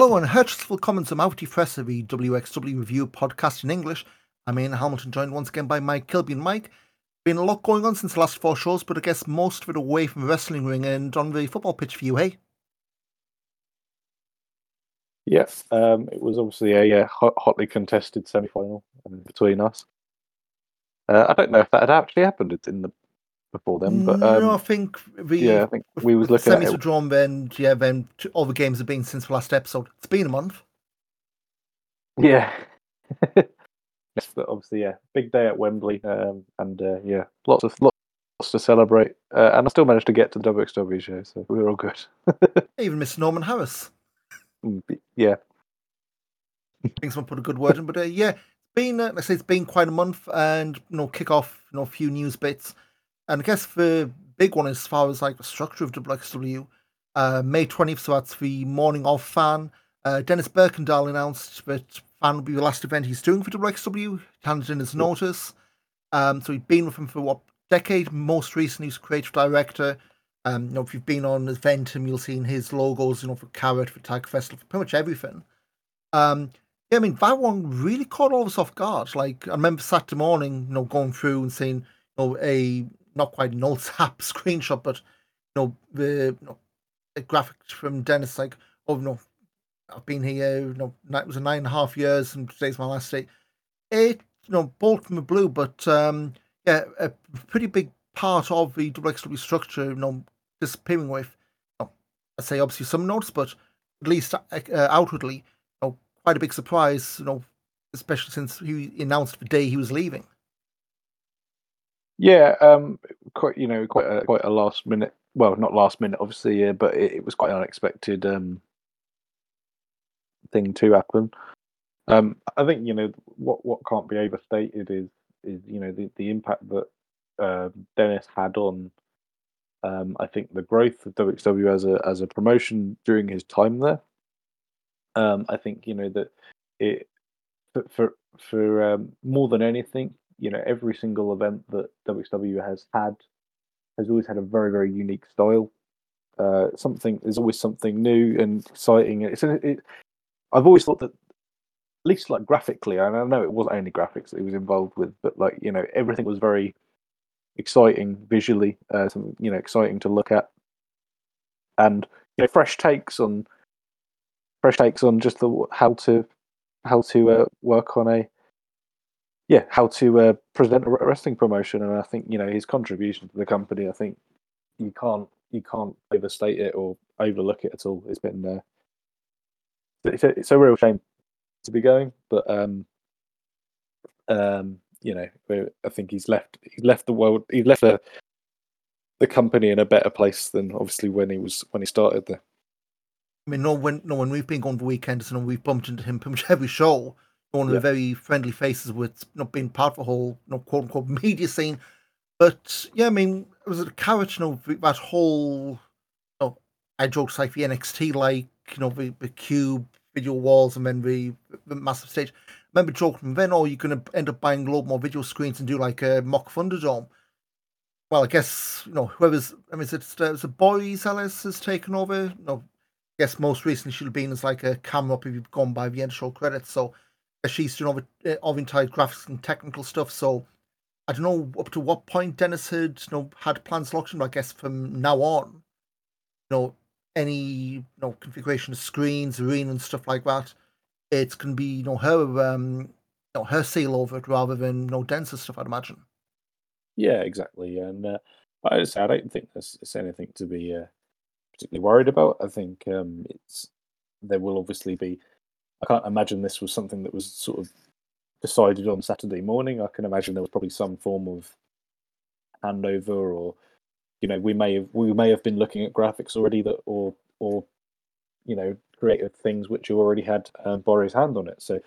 Hello and willkommen zum Auf die Fresse, the WXW Review podcast in English. I'm Ian Hamilton, joined once again by Mike Kilby. And Mike, been a lot going on since the last four shows, but I guess most of it away from the wrestling ring and on the football pitch for you, hey? Yes, um, it was obviously a uh, hot, hotly contested semi-final um, between us. Uh, I don't know if that had actually happened in the before then. But um, no, I think we yeah, I think we was looking semis at were drawn then. Yeah, then all the games have been since the last episode. It's been a month. Yeah. yes, but obviously, yeah, big day at Wembley, um, and uh, yeah, lots of lots to celebrate. Uh, and I still managed to get to the WXW show, so we were all good. Even Miss Norman Harris. Mm, yeah, I think someone put a good word in, but uh, yeah, it's been uh, like I say it's been quite a month, and you know, kick off you know a few news bits, and I guess the big one as far as like the structure of WXW, uh, May twentieth, so that's the morning of fan. Uh, Dennis Birkendahl announced that fan will be the last event he's doing for WXW. Handed in his notice. Um, so he'd been with him for what decade? Most recently, he's creative director. Um, you know, if you've been on event Eventim, you'll seen his logos, you know, for Carat, for Tag Festival, for pretty much everything. Um, yeah, I mean, that one really caught all of us off guard. Like, I remember Saturday morning, you know, going through and seeing, you know, a not quite an old sap screenshot, but, you know, the you know, a graphic from Dennis, like, oh, no, I've been here, you know, it was a nine and a half years, and today's my last day. It, you know, the blue, but, um, yeah, a pretty big part of the WXW structure, you know, disappearing with, you know, I say obviously some notes, but at least uh, outwardly, you know, quite a big surprise, you know, especially since he announced the day he was leaving. Yeah, um, quite you know, quite a, quite a last minute. Well, not last minute, obviously, yeah, but it, it was quite an unexpected um, thing to happen. Um, I think you know what what can't be overstated is is you know the, the impact that uh, Dennis had on um, I think the growth of WXW as a as a promotion during his time there. Um, I think you know that it for for, for um, more than anything, you know, every single event that WXW has had has always had a very very unique style. Uh, something there's always something new and exciting. It's it, I've always thought that at least like graphically, and I know it wasn't only graphics that he was involved with, but like you know everything was very exciting visually, uh, something you know exciting to look at, and you know fresh takes on fresh takes on just the how to how to uh, work on a yeah how to uh, present a wrestling promotion, and I think you know his contribution to the company. I think you can't you can't overstate it or overlook it at all. It's been uh, it's a, it's a real shame to be going, but um, um, you know, I think he's left he's left the world he's left the the company in a better place than obviously when he was when he started there. I mean, no, when no, when we've been going to weekends and we've bumped into him pretty much every show, one of Yeah. the very friendly faces with not being part of the whole, you know, quote unquote media scene. But yeah, I mean, it was a Carat, you know, that whole, you know, I joked like the NXT, like you know, the, the cube video walls and then the, the massive stage. I remember joking then, oh, you're going to end up buying a lot more video screens and do like a mock Thunderdome. Well, I guess you know whoever's. I mean, is it, uh, is it Boris Ellis has taken over? No, I guess most recently she'll have been as like a camera up if you've gone by the end show credits. So she's doing all the uh, entire graphics and technical stuff. So I don't know up to what point Dennis had you know had plans locked in. But I guess from now on, you know, any you know configuration of screens, arena, and stuff like that, it's gonna be you know her um you know her seal over it rather than you know Dennis's stuff. I'd imagine. Yeah, exactly. And uh, I I don't think there's, there's anything to be uh, particularly worried about. I think um, it's there will obviously be. I can't imagine this was something that was sort of decided on Saturday morning. I can imagine there was probably some form of handover, or you know, we may have we may have been looking at graphics already that, or or you know, creative things which you already had um, Boris' hand on it. So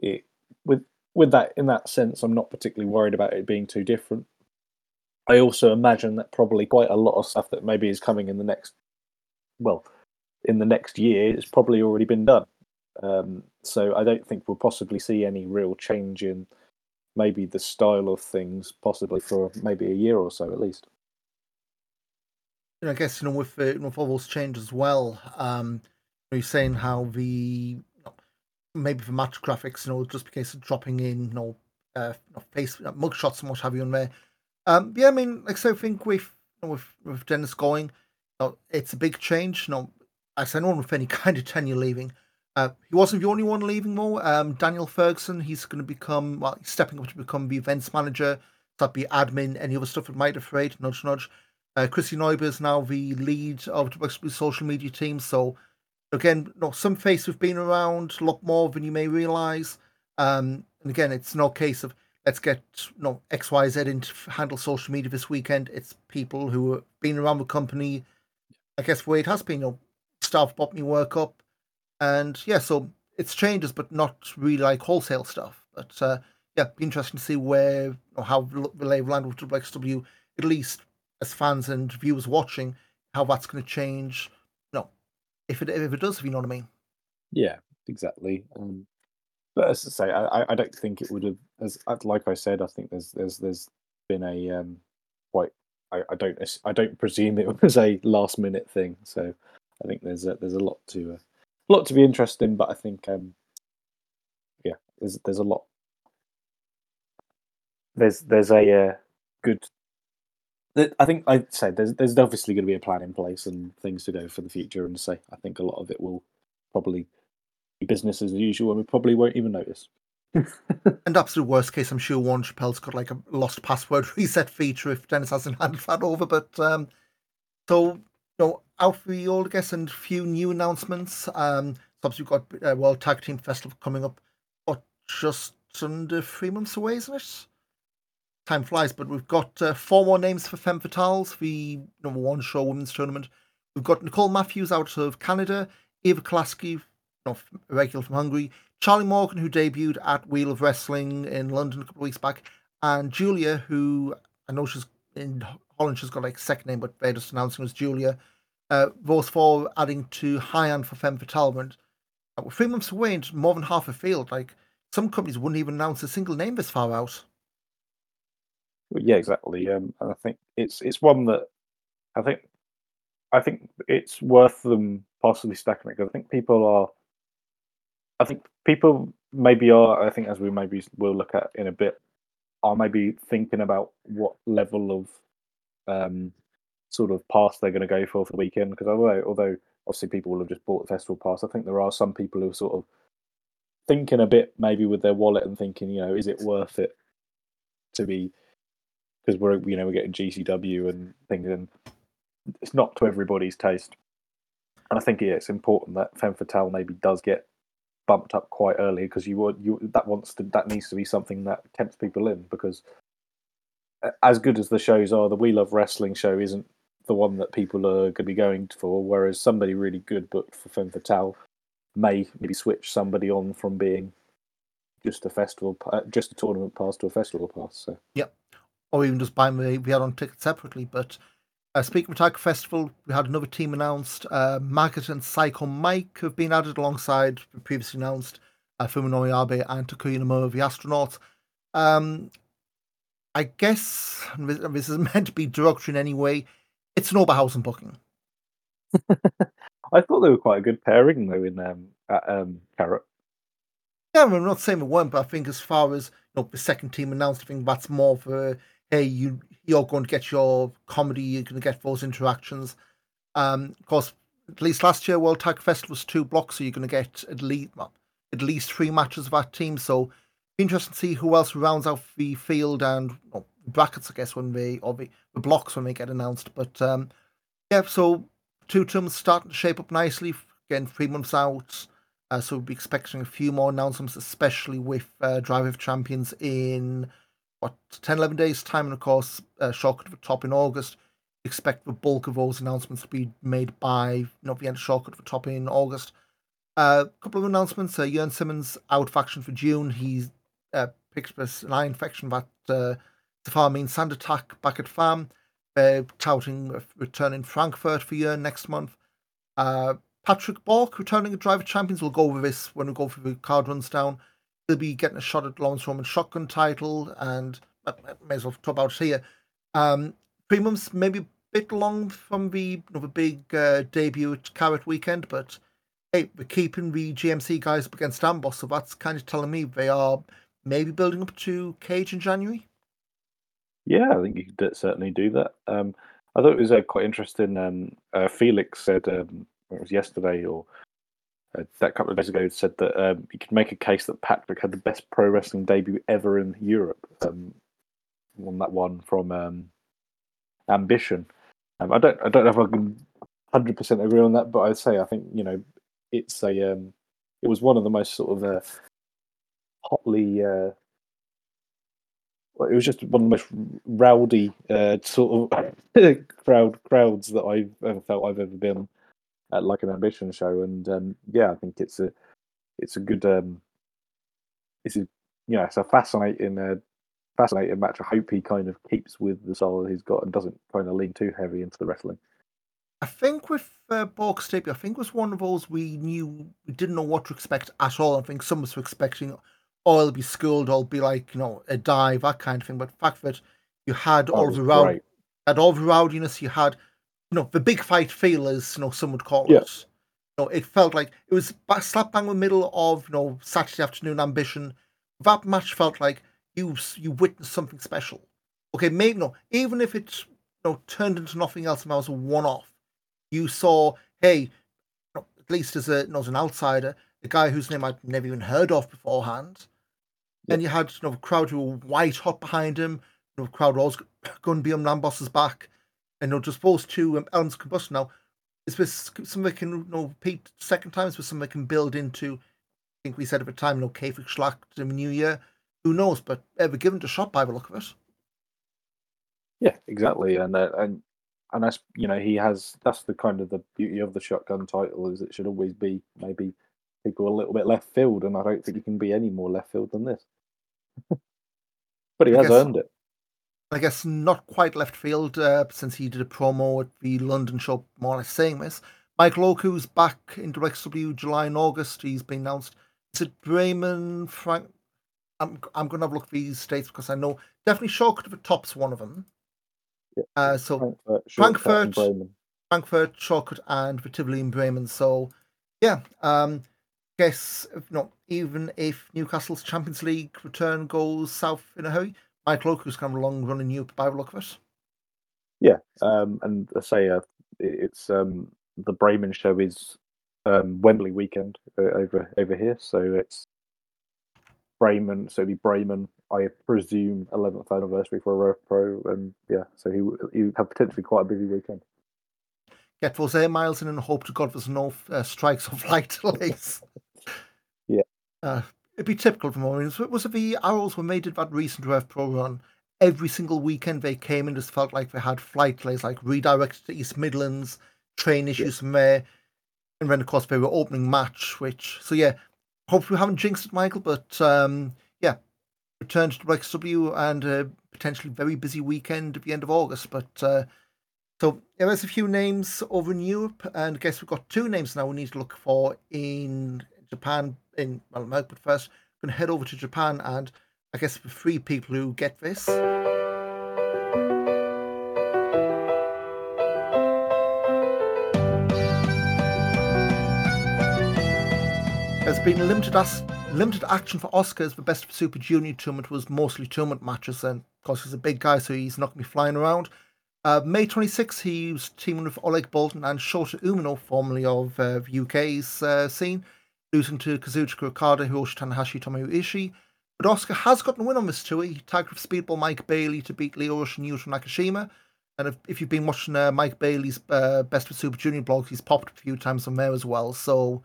it with with that in that sense, I'm not particularly worried about it being too different. I also imagine that probably quite a lot of stuff that maybe is coming in the next, well, in the next year, has probably already been done. Um, so I don't think we'll possibly see any real change in maybe the style of things, possibly for maybe a year or so at least. know, I guess you know with uh, with all those changes as well. Um, you're saying how the you know, maybe the match graphics, you know, just because of dropping in, you know, uh, face mugshots and what have you in there. Um, yeah, I mean, like so I think with with with Dennis going, you know, it's a big change. You know, I say no one with any kind of tenure leaving. Uh, he wasn't the only one leaving though. Um, Daniel Ferguson, he's going to become well, stepping up to become the events manager. That'd be admin, any other stuff that might have afraid, nudge nudge. Uh, Chrissy Neuber is now the lead of the social media team. So again, you some faces have been around a lot more than you may realise. Um, and again, it's no case of let's get know, XYZ to handle social media this weekend. It's people who have been around the company. I guess where it has been, you know, staff bought me work up. And yeah, so it's changes, but not really like wholesale stuff. But uh, yeah, be interesting to see where or how the lay of land with WXW, at least as fans and viewers watching, how that's going to change. No, if it if it does, if you know what I mean. Yeah, exactly. Um, but as I say, I, I don't think it would have. As like I said, I think there's there's there's been a um, quite. I, I don't I don't presume it was a last minute thing. So I think there's a, there's a lot to uh, a lot to be interested in. But I think um, yeah, there's there's a lot. There's there's a uh, good I think I'd say there's there's obviously going to be a plan in place and things to go for the future, and say I think a lot of it will probably be business as usual, and we probably won't even notice. and absolute worst case, I'm sure Warren Chappelle's got like a lost password reset feature if Dennis hasn't handed that over. But um, so out for all, I guess, and a few new announcements. Um, obviously we've got uh, World Tag Team Festival coming up, what just under three months away, isn't it? time flies, but we've got uh, four more names for Femme Fatales, the number one show women's tournament. We've got Nicole Matthews out of Canada, Eva Kolaski, know, regular from Hungary, Charlie Morgan, who debuted at We Love Wrestling in London a couple of weeks back, and Julia, who I know she's in Holland, she's got like a second name, but they're just announcing as Julia. Uh, those four adding to High End for Femme Fatale. And uh, three months away and more than half a field. Like some companies wouldn't even announce a single name this far out. Yeah, exactly. Um, and I think it's it's one that I think I think it's worth them possibly stacking it because I think people are. I think people maybe are. I think as we maybe will look at in a bit, are maybe thinking about what level of um, sort of pass they're going to go for for the weekend. Because although although obviously people will have just bought the festival pass, I think there are some people who are sort of thinking a bit maybe with their wallet and thinking, you know, is it worth it to be because we're you know we're getting GCW and things, and it's not to everybody's taste. And I think yeah, it's important that Femme Fatale maybe does get bumped up quite early because you would you that wants to that needs to be something that tempts people in because as good as the shows are, the We Love Wrestling show isn't the one that people are going to be going for. Whereas somebody really good booked for Femme Fatale may maybe switch somebody on from being just a festival, just a tournament pass to a festival pass. So yep, or even just buy buying the VR on ticket separately. But uh, speaking of Tiger Festival, we had another team announced. Uh, Maggot and Psycho Mike have been added alongside previously announced uh, Fuminori Abe and Takuya Nomura, the astronaut. Um, I guess this is meant to be derogatory in any way. It's an Oberhausen booking. I thought they were quite a good pairing though in um, at um, Carat. Yeah, I'm not saying it weren't, but I think as far as you know, the second team announced, I think that's more for hey, you you're going to get your comedy, you're going to get those interactions. Um, of course, at least last year World Tag Fest was two blocks, so you're going to get at least at least three matches of that team. So be interesting to see who else rounds out the field and well, brackets, I guess, when we or the, the blocks when they get announced. But um, yeah, so two teams starting to shape up nicely. Again, three months out. Uh, so we'll be expecting a few more announcements, especially with uh, Drive of Champions in what 10 11 days time and of course uh, shock at the top in august expect the bulk of those announcements to be made by know the end of shock at the top in august a uh, couple of announcements uh, Jurn Simmons out faction for june he's uh, picked up an eye infection that uh, the farm means sand attack back at farm uh, touting a return in frankfurt for Jurn next month uh, patrick bork returning at Drive of Champions we'll go over this when we go through the card runs down he'll be getting a shot at Laurance Roman shotgun title, and I may as well talk about here. Um, three months, maybe a bit long from the, you know, the big uh, debut at Carat weekend, but hey, we're keeping the GMC guys up against Amboss, so that's kind of telling me they are maybe building up to Cage in January. Yeah, I think you could certainly do that. Um, I thought it was uh, quite interesting. Um, uh, Felix said um, it was yesterday or uh, that couple of days ago said that um, you could make a case that Patrick had the best pro wrestling debut ever in Europe. Um, won that one from um, Ambition. Um, I don't I don't know if I can hundred percent agree on that, but I'd say I think you know it's a um, it was one of the most sort of uh, hotly uh, it was just one of the most rowdy uh, sort of crowd crowds that I've ever felt I've ever been at like an ambition show, and um, yeah, I think it's a it's a good um, it's a yeah, it's a fascinating uh, fascinating match. I hope he kind of keeps with the style he's got and doesn't kind of lean too heavy into the wrestling. I think with uh, Borg I think was one of those we knew we didn't know what to expect at all. I think some of us were expecting, oh, it'll be schooled, or it'll be like you know a dive, that kind of thing. But the fact that you had all the rowd- had all the rowdiness, you had you know the big fight feel, as you know some would call yeah. it. You know, it felt like it was slap bang in the middle of you know Saturday afternoon ambition. That match felt like you you witnessed something special. Okay, maybe no, even if it you know, turned into nothing else and that was a one off, you saw, hey, you know, at least as a you know, as an outsider, a guy whose name I'd never even heard of beforehand. And you had you know, a crowd who were white hot behind him, you know, crowd was going to be on Lamboss's back. And you know, just those two um, elements of combustion now, is this something they can you know, repeat second times with something can build into I think we said at the time, you know, Kafik Schlacht in the new year who knows? But ever given a shot by the look of it. Yeah, exactly, and uh, and and that's you know he has that's the kind of the beauty of the shotgun title is it should always be maybe people a little bit left field, and I don't think you can be any more left field than this. but he I has guess, earned it. I guess not quite left field uh, since he did a promo at the London show, more or less saying this. Michael Oku's back in WXW July and August. He's been announced. Is it Bremen, Frank, I'm I'm going to have a look at these states because I know definitely Shawcut tops one of them. Yeah. Uh, so Frankfurt, Frankfurt, Frankfurt, and Tivoli and Bremen. So yeah, um, guess if not even if Newcastle's Champions League return goes south in a hurry, Mike Oku's kind of long running new by the look of it. Yeah, um, and I say uh, it's um, the Bremen show is um, Wembley weekend uh, over over here, so it's Bremen, so it'd be Bremen, I presume, 11th anniversary for a Pro, and yeah, so he he have potentially quite a busy weekend. Get those air miles in and hope to God there's no uh, strikes or flight delays. yeah. Uh, it'd be typical for Marines. Was it the Arrows were made did that recent Rev Pro run? Every single weekend they came and just felt like they had flight delays, like redirected to East Midlands, train issues yeah. from there. And then, of course, they were opening match, which, so yeah, hopefully we haven't jinxed it, Michael. But um, yeah, return to the WXW and a potentially very busy weekend at the end of August. But uh, so yeah, there's a few names over in Europe, and I guess we've got two names now we need to look for in Japan. In well, America, but first, going to head over to Japan, and I guess for three people who get this. There's been limited as- limited action for Oscars. The Best of Super Junior tournament was mostly tournament matches, and of course he's a big guy, so he's not to be flying around. Uh, May 26th, he was teaming with Oleg Boltin and Shota Umino, formerly of uh, UK's uh, scene, losing to Kazuchika Okada, Hiroshi Tanahashi, Tomohiro Ishii. But Oskar has gotten a win on this tour. He tagged with Speedball Mike Bailey to beat Lio Rush and Yuto Nakashima. And if, if, you've been watching uh, Mike Bailey's uh, Best of Super Junior blog, he's popped a few times on there as well. So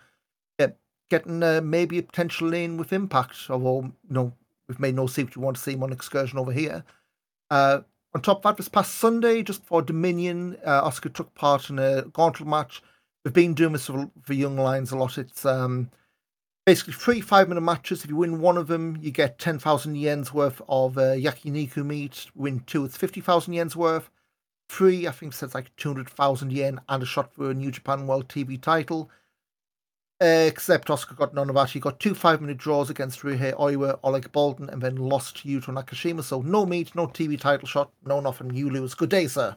yeah, getting uh, maybe a potential lane with Impact, although you know we've made no secret we want to see him on excursion over here. On top of that, this past Sunday, just before Dominion, uh, Oskar took part in a gauntlet match. We've been doing this for, for Young Lions a lot. It's um, basically three five minute matches. If you win one of them, you get 10,000 yens worth of uh, yakiniku meat. Win two, it's 50,000 yens worth. Three, I think it's like 200,000 yen and a shot for a New Japan World TV title except Oskar got none of that. He got two five minute draws against Ryohei Oiwa, Oleg Boltin, and then lost to Yuto Nakashima. So no meat, no TV title shot, no nothing. You lose. Good day, sir.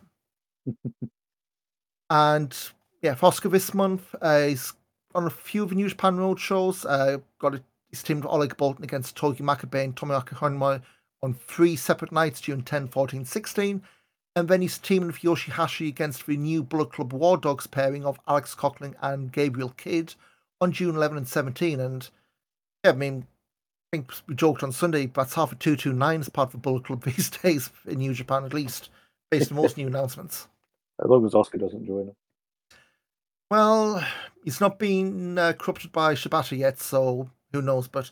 and yeah, for Oskar this month uh, he's on a few of the New Japan Road shows. Uh, got a, he's teamed Oleg Boltin against Togi Makabe and Tomoaki Honma on three separate nights, June 10, 14, 16. And then he's teaming with Yoshihashi against the new Bullet Club War Dogs pairing of Alex Coughlin and Gabriel Kidd on June 11 and 17. And yeah, I mean, I think we joked on Sunday, that's half a 229 as part of the Bullet Club these days in New Japan, at least, based on most new announcements. As long as Oskar doesn't join him. Well, he's not been uh, corrupted by Shibata yet, so who knows? But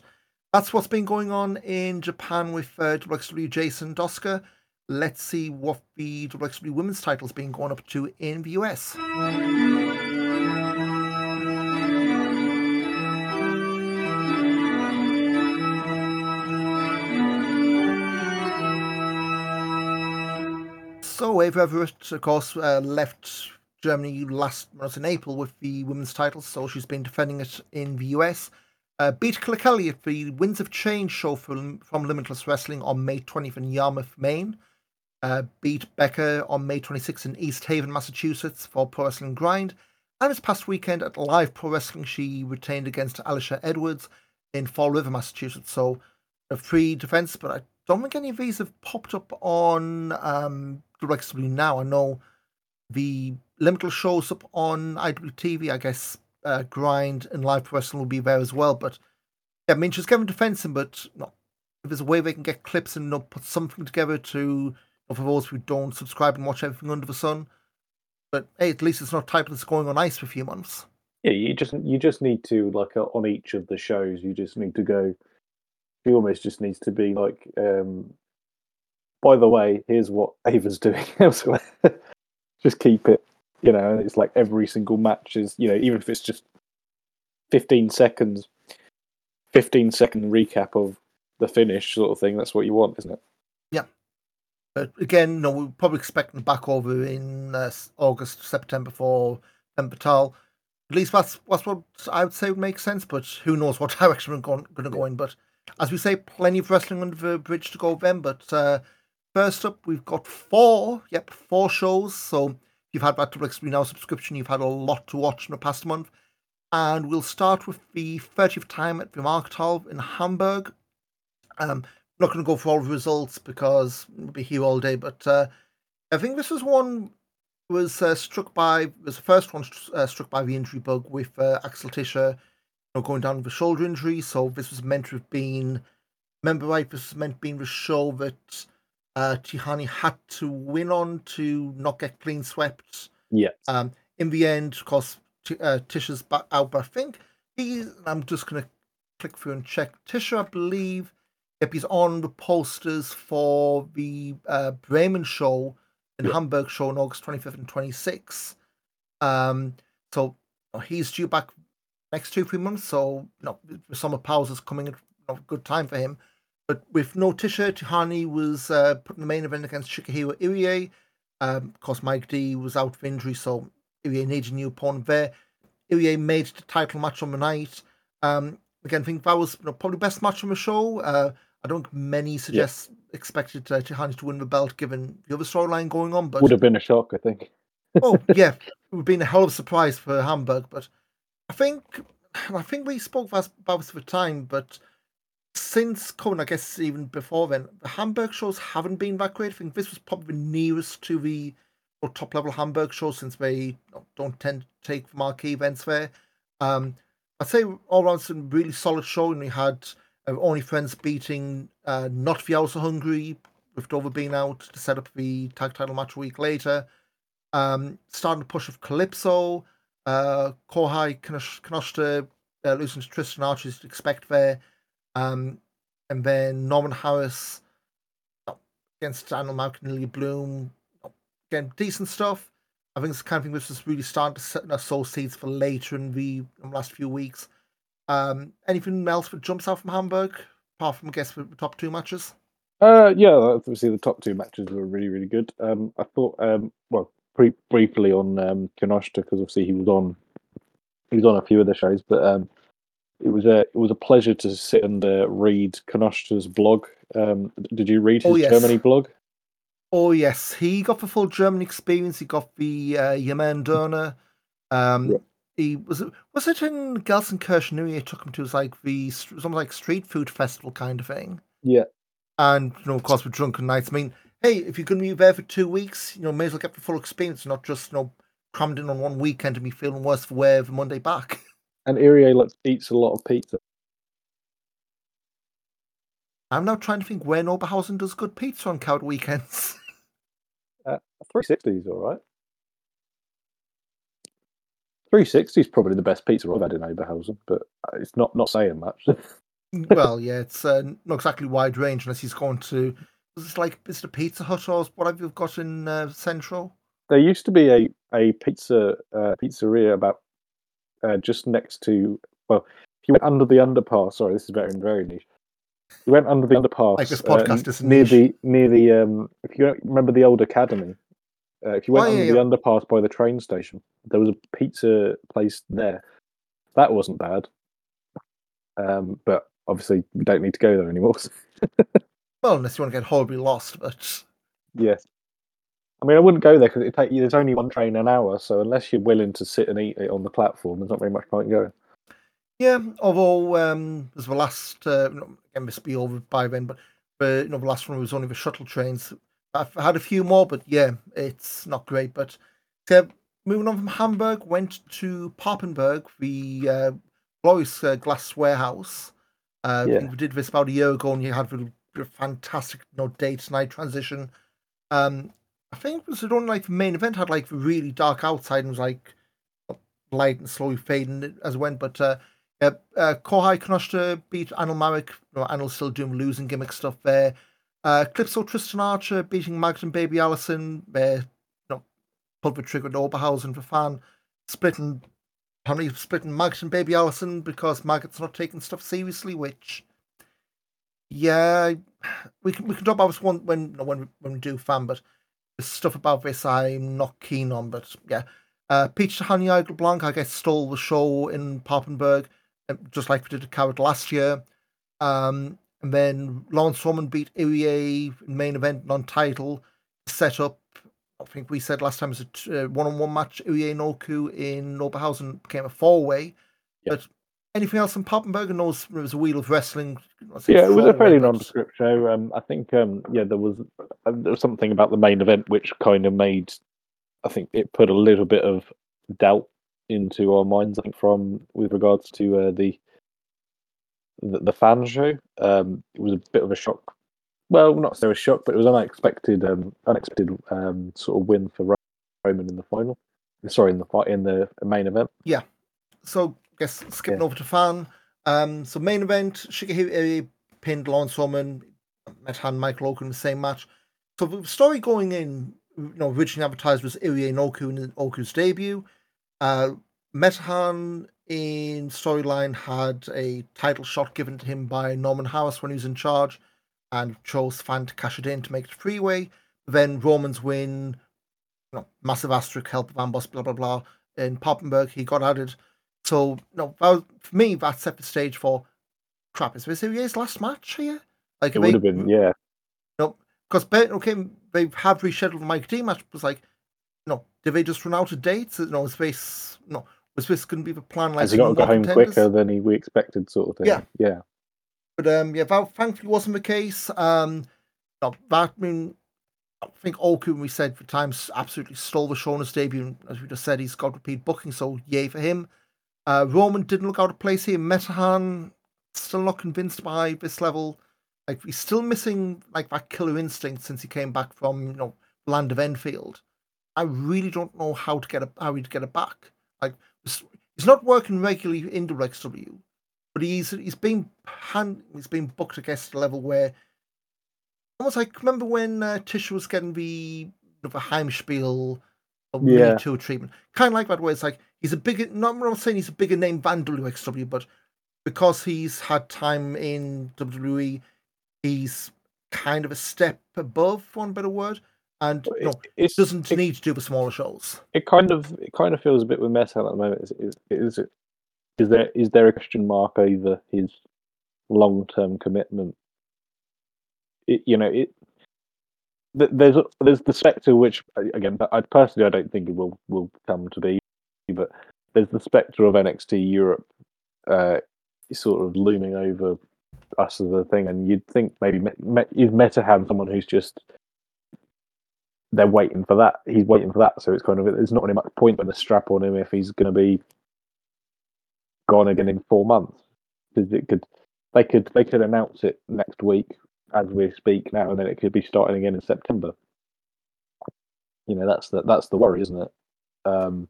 that's what's been going on in Japan with uh, WXW Jason Doska. Let's see what the WXW women's title's been going up to in the US. So Ava Everett, of course, uh, left Germany last month in April with the women's title, so she's been defending it in the US. Uh, beat Kelly at the Winds of Change show from, from Limitless Wrestling on May 20th in Yarmouth, Maine. Uh, beat Becca on May 26th in East Haven, Massachusetts for Pro Wrestling Grind. And this past weekend at Live Pro Wrestling, she retained against Alicia Edwards in Fall River, Massachusetts. So a free defense, but I don't think any of these have popped up on um, WXW now. I know the Limitless shows up on IWTV. I guess uh, Grind and Live Wrestling will be there as well. But yeah, I mean, she's Kevin defending, but if there's a way they can get clips and you know, put something together to you know, for those who don't subscribe and watch everything under the sun. But hey, at least it's not type that's going on ice for a few months. Yeah, you just you just need to like uh, on each of the shows, you just need to go. She almost just needs to be like, um, by the way, here's what Ava's doing elsewhere. just keep it you know, And it's like every single match is, you know, even if it's just 15 seconds, 15 second recap of the finish sort of thing. That's what you want, isn't it? Yeah. But again, no, we're probably expecting back over in uh, August, September for Embatal. At least that's, that's what I would say would make sense, but who knows what direction we're going, going to go in. But as we say, plenty of wrestling under the bridge to go then. But uh, first up, we've got four, yep, four shows. So you've had that WXW Now subscription, you've had a lot to watch in the past month. And we'll start with the 30th time at the Markthalle in Hamburg. Um, not going to go for all the results because we'll be here all day, but uh, I think this was one was uh, struck by was the first one uh, struck by the injury bug with uh, Axel Tischer, know, going down with a shoulder injury. So this was meant to have been, remember right, this was meant to be the show that uh, Tihanyi had to win on to not get clean swept. Yeah. Um, in the end, of course, T- uh, Tischer's back out, but I think he. I'm just gonna click through and check. Tischer, I believe, if he's on the posters for the uh, Bremen show in yeah. Hamburg show on August 25th and 26th. Um, so he's due back next two three months. So you know, summer pause is coming at a good time for him. But with no Tischer, Tihanyi was uh, put in the main event against Shigehiro Irie. Um, of course, Mike D was out of injury, so Irie needed a new opponent there. Irie made the title match on the night. Um, again, I think that was you know, probably best match on the show. Uh, I don't think many suggest yeah. expected uh, Tihanyi to win the belt given the other storyline going on. But would have been a shock, I think. oh yeah, it would have been a hell of a surprise for Hamburg. But I think I think we spoke about this for time, but since Cohen, I guess even before then, the Hamburg shows haven't been that great. I think this was probably nearest to the top level Hamburg shows since they don't tend to take marquee events there. Um, I'd say all around some really solid show, and we had uh, Only Friends beating uh, Not the Also Hungry with Dover being out to set up the tag title match a week later. Um, starting the push of Calypso, uh, Kohai Kinoshita uh, losing to Tristan Archer you'd expect there. Um, and then Norman Harris against Daniel Lily Bloom. Again, decent stuff. I think it's kind of thing which is really starting to set us soul seeds for later in the, in the last few weeks. Um, anything else that jumps out from Hamburg, apart from I guess the top two matches? Uh, yeah, obviously the top two matches were really, really good. Um, I thought, um, well, pre- briefly on um, Kinoshita because obviously he was on, he was on a few of the shows, but um, it was a it was a pleasure to sit and uh, read Kinoshita's blog. Um, did you read his oh, yes. Germany blog? Oh yes, he got the full German experience. He got the uh, Yemen Döner. Um, Yeah. He was it was it in Gelsenkirchen? He took him to was like the something like street food festival kind of thing. Yeah. And you know, of course, with drunken nights. I mean, hey, if you're going to be there for two weeks, you know, may as well get the full experience, not just you know crammed in on one weekend and be feeling worse for wear the Monday back. And Irie like, eats a lot of pizza. I'm now trying to think when Oberhausen does good pizza on cowed weekends. 360 is all right. 360 is probably the best pizza I've had in Oberhausen, but uh, it's not not saying much. well, yeah, it's uh, not exactly wide range unless he's going to. Is it like is it a Pizza Hut or what have you got in uh, Central? there used to be a a pizza uh, pizzeria about uh, just next to well, if you went under the underpass. Sorry, this is very very niche. You went under the underpass. Like this uh, podcast is near niche. the near the um. If you remember the old academy, uh, if you went Oh, yeah, under the underpass by the train station, there was a pizza place there. That wasn't bad. Um, but obviously we don't need to go there anymore. Well, unless you want to get horribly lost, but yes. I mean, I wouldn't go there because it take you. There's only one train an hour, so unless you're willing to sit and eat it on the platform, there's not very much point going. yeah. Although um, there's the last uh, again, be over by then, but the you know the last one was only the shuttle trains. I've had a few more, but yeah, it's not great. But so, moving on from Hamburg, went to Papenburg, the uh, glorious uh, glass warehouse. Uh, Yeah. we did this about a year ago, and you had a fantastic you know, day to night transition. Um, I think was it only like the main event had like really dark outside and was like light and slowly fading as it went. But uh, yeah, uh, Kohai Kinoshita beat Anil Marek. You know, still doing losing gimmick stuff there. Uh, Clipso Tristan Archer beating Magden Baby Allison. Uh, you know, pulled the trigger with Oberhausen for fan. Splitting, apparently splitting Magden Baby Allison because Maggot's not taking stuff seriously, which, yeah, we can we can talk about this one when when we, when we do fan, but the stuff about this I'm not keen on. But yeah, uh, Peach Honey Blanc, I guess, stole the show in Papenburg, uh, just like we did at Carat last year. Um, and then Laurance Roman beat Irie in main event non title, set up. I think we said last time it was a one on one match. Irie and Oku in Oberhausen became a four way. Yeah. But anything else in Papenburg? And those there was a We Love Wrestling. Yeah, it was a fairly nondescript show. Um, I think, um, yeah, there was uh, there was something about the main event which kind of made, I think, it put a little bit of doubt into our minds. I think from with regards to uh, the, the the fan show, um, it was a bit of a shock. Well, not so a shock, but it was unexpected, um, unexpected um, sort of win for Roman in the final. Sorry, in the fight in the main event. Yeah. So guess skipping Yeah. over to fan. Um, so main event, Shigehiro Irie pinned Laurance Roman, Metehan Michael Oku in the same match. So the story going in, you know, originally advertised was Irie and Oku in Oku's debut. Uh, Metehan in storyline had a title shot given to him by Norman Harris when he was in charge, and chose fan to cash it in to make it free way. Then Romans win, you know, massive asterisk help of Ambos, blah blah blah. In Papenburg, he got added. So no, that was, for me that set the stage for crap. Is this Irie's last match here? Like It would have been, yeah. No, because okay, they have rescheduled the Mike D match. It was like, no, did they just run out of dates? No, is this no? Was this going to be the plan? Like Has he got to go home contenders? quicker than he, we expected, sort of thing? Yeah. yeah. But um, yeah, that thankfully wasn't the case. Um, no, that I mean, I think Oku, we said for times, absolutely stole the show his debut. And as we just said, he's got repeat booking, so yay for him. Uh, Roman didn't look out of place here. Metehan still not convinced by this level. Like he's still missing like that killer instinct since he came back from you know land of Enfield. I really don't know how to get it, how he'd get it back. Like he's not working regularly in the WXW, but he's he's been hand he's been booked against a level where almost like remember when uh, Tish was getting the the Heimspiel or Yeah. Tour treatment, kind of like that where it's like he's a bigger. Not I'm saying he's a bigger name than WXW, but because he's had time in WWE, he's kind of a step above, one better word, and It- no, it's, doesn't it, need to do the smaller shows. it kind of it kind of feels a bit with Metal at the moment. Is, is, is it is there is there a question mark over his long term commitment? It you know it there's there's the spectre which again I personally I don't think it will will come to be, but there's the spectre of NXT Europe uh, sort of looming over us as a thing, and you'd think maybe me, you'd Meta have someone who's just they're waiting for that. He's waiting for that, so it's kind of there's not really much point putting a strap on him if he's going to be gone again in four months because it could they could they could announce it next week as we speak now, and then it could be starting again in September. You know, that's the that's the worry, isn't it? Um,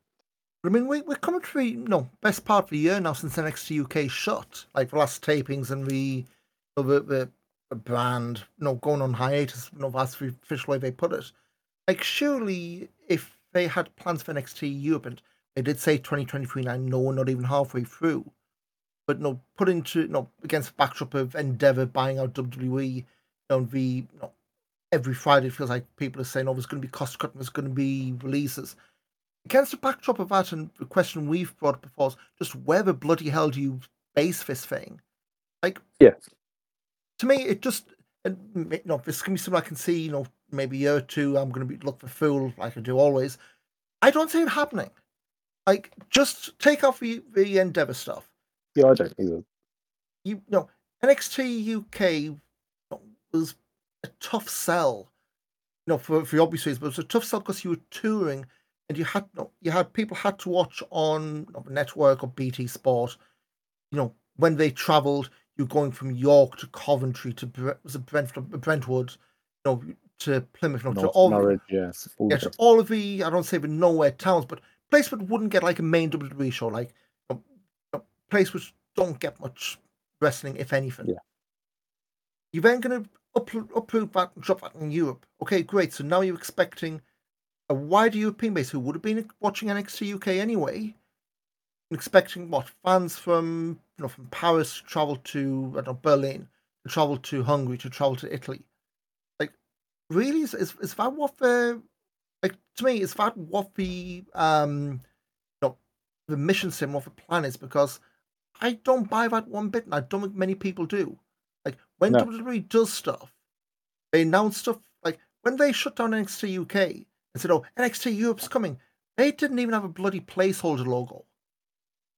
I mean, we, we're coming to the you know, best part of the year now since NXT UK shut. Like the last tapings and the, you know, the, the, brand, you know, going on hiatus, you know, that's the official way they put it. Like, surely if they had plans for NXT Europe, and they did say 2023, I know we're not even halfway through, but you know, put into you know, against the backdrop of Endeavor buying out WWE, you know, the you know, every Friday it feels like people are saying, "Oh, there's going to be cost cutting, there's going to be releases." Against the backdrop of that, and the question we've brought up before is just where the bloody hell do you base this thing? Like, yeah, to me, it just and you know, this can be something I can see. You know, maybe a year or two, I'm going to be look for fool like I do always. I don't see it happening. Like, just take off the, the Endeavor stuff yeah, I don't either. You know, NXT UK was a tough sell. You know, for for obvious reasons, but it was a tough sell because you were touring and you had you had people had to watch on network or BT Sport. You know, when they travelled, you're going from York to Coventry to Brentford, Brentwood, you know, to Plymouth, you know, North, to all Norwich, yes, all, yeah, to all of the I don't say the nowhere towns, but placement wouldn't get like a main WWE show, like a place which don't get much wrestling, if anything. Yeah. You're then going to upload that and drop that in Europe. Okay, great. So now you're expecting a wider European base who would have been watching NXT UK anyway, expecting what fans from you know from Paris to travel to I don't know Berlin, to travel to Hungary, to travel to Italy. Like, really, is is, is that what the like to me is that what the um you know the mission sim what the plan is because I don't buy that one bit, and I don't think many people do. Like when no. WWE does stuff, they announce stuff like when they shut down NXT UK and said, "Oh, NXT Europe's coming." They didn't even have a bloody placeholder logo.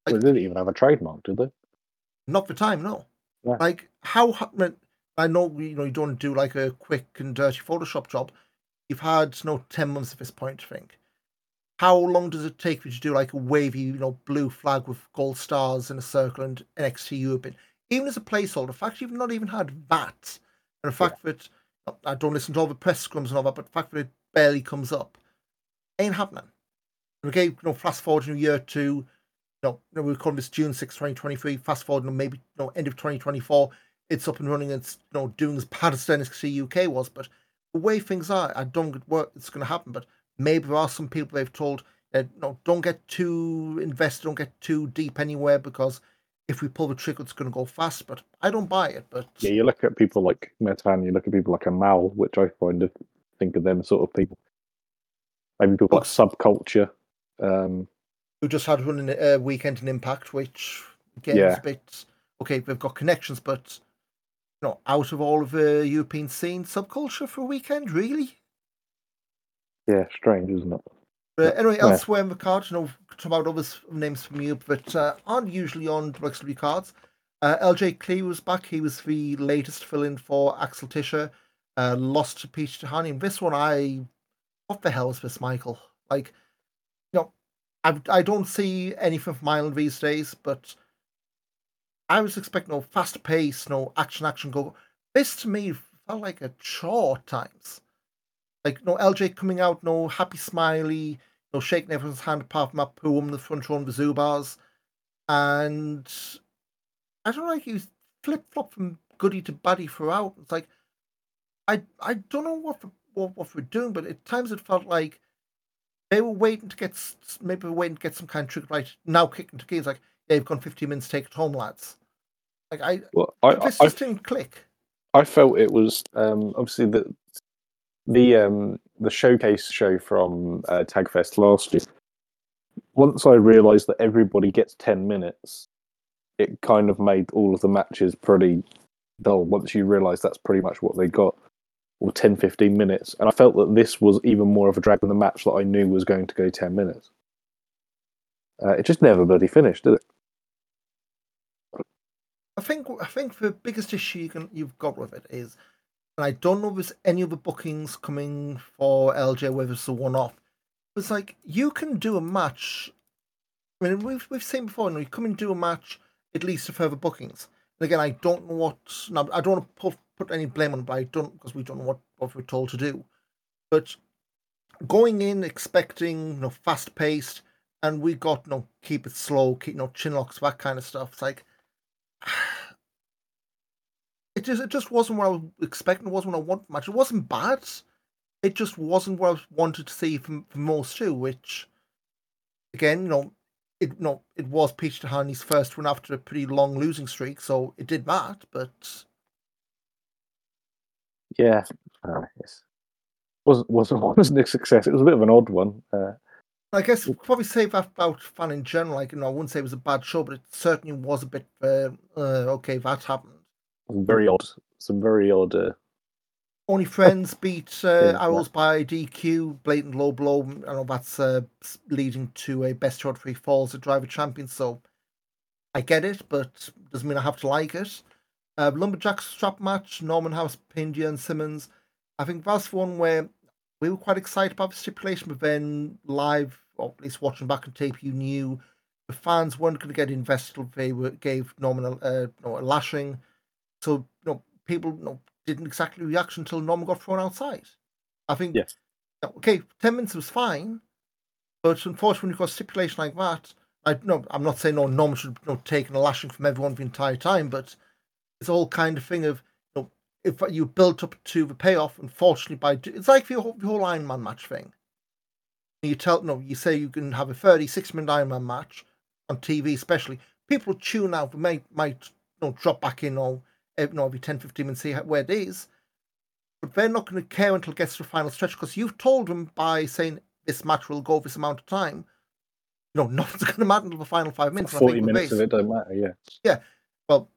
Like, they didn't even have a trademark, did they? Not for time, no. Yeah. Like how I know you know you don't do like a quick and dirty Photoshop job. You've had you no know, ten months at this point, I think how long does it take for you to do like a wavy, you know, blue flag with gold stars in a circle and NXT Europe? In? Even as a placeholder, the fact you've not even had that, and the fact yeah. that I don't listen to all the press scrums and all that, but the fact that it barely comes up ain't happening. Okay, you know, fast forward a year two, you know, you know we're calling this June 6, 2023, fast forward, you know, maybe, you know, end of 2024, it's up and running, it's, you know, doing as bad as NXT UK was, but the way things are, I don't get what it's going to happen, but maybe there are some people they've told uh, no, don't get too invested, don't get too deep anywhere because if we pull the trigger, it's going to go fast. But I don't buy it. But yeah, you look at people like Metan, you look at people like Amal, which I find of think of them sort of people. Maybe people like subculture, um, who just had running a uh, weekend in Impact, which again yeah. is a bit okay. They've got connections, but you know, out of all of the European scene, subculture for a weekend, really? Yeah, strange, isn't it? But anyway, yeah. elsewhere in the card, you know, about other names from you, but uh, aren't usually on the WXW cards. Uh, LJ Cleary was back. He was the latest fill in for Axel Tischer. Uh, lost to Peter Tihanyi. And this one, I. What the hell is this, Michael? Like, you know, I, I don't see anything from Ireland these days, but I was expecting no fast pace, no action, action, go. This to me felt like a chore at times. Like no LJ coming out, no happy smiley, no shaking everyone's hand apart from that poor woman in the front row on the Zubars. And I don't know, like he flip flop from goody to baddie throughout. It's like I I don't know what what, what we're doing, but at times it felt like they were waiting to get maybe waiting to get some kind of trick right now kicking to keys like yeah you've gone 15 minutes take it home lads like I well I, this I, just I, didn't click I felt it was um obviously that the um the showcase show from uh, Tagfest last year. Once I realised that everybody gets ten minutes, it kind of made all of the matches pretty dull. Once you realise that's pretty much what they got. Or 10, 15 minutes. And I felt that this was even more of a drag than the match that I knew was going to go 10 minutes. Uh, it just never bloody finished, did it? I think I think the biggest issue you can, you've got with it is, and I don't know if there's any other bookings coming for LJ, whether it's a one off. It's like you can do a match. I mean, we've we've seen before. Know, you come and do a match, it leads to further bookings. And again, I don't know what. No, I don't want to put, put any blame on don't because we don't know what, what we're told to do. But going in expecting you know fast paced, and we got you know keep it slow, keep you know chin locks, that kind of stuff. It's like it just it just wasn't what I was expecting. It wasn't what I wanted much. It wasn't bad. It just wasn't what I wanted to see from, from most too. Which, again, you know, it you know, it was Peter Tihanyi's first win after a pretty long losing streak, so it did that. But yeah, uh, yes. wasn't wasn't wasn't a success. It was a bit of an odd one. Uh, I guess we'll probably say that about fan in general. Like, you know, I wouldn't say it was a bad show, but it certainly was a bit. Uh, uh, okay, that happened. Very odd. Some very odd. Uh... Only friends beat uh, Owls by DQ, blatant low blow. I know that's uh, leading to a best shot three falls at Drive of Champion. So I get it, but doesn't mean I have to like it. Uh, Lumberjack strap match, Norman House, Pindia, and Simmons. I think that's one where we were quite excited about the stipulation, but then live or at least watching back on tape, you knew the fans weren't going to get invested. if They were, gave Norman a, uh, no, a lashing, so you know, people you know, didn't exactly react until Norman got thrown outside. I think, yes. okay, ten minutes was fine, but unfortunately, when you've got a stipulation like that, I no, I'm not saying no Norman should you know, taken a lashing from everyone the entire time, but it's all kind of thing of you know, if you built up to the payoff, unfortunately, by it's like the whole, the whole Iron Man match thing you tell no, you say you can have a 36 minute Iron Man match on TV, especially people tune out, might might you know, drop back in or eh, you know, every 10 15 minutes, see how, where it is. But they're not going to care until it gets to the final stretch because you've told them by saying this match will go this amount of time. You know, nothing's going to matter until the final five minutes. 40 minutes of it don't matter, yeah. Yeah. Well,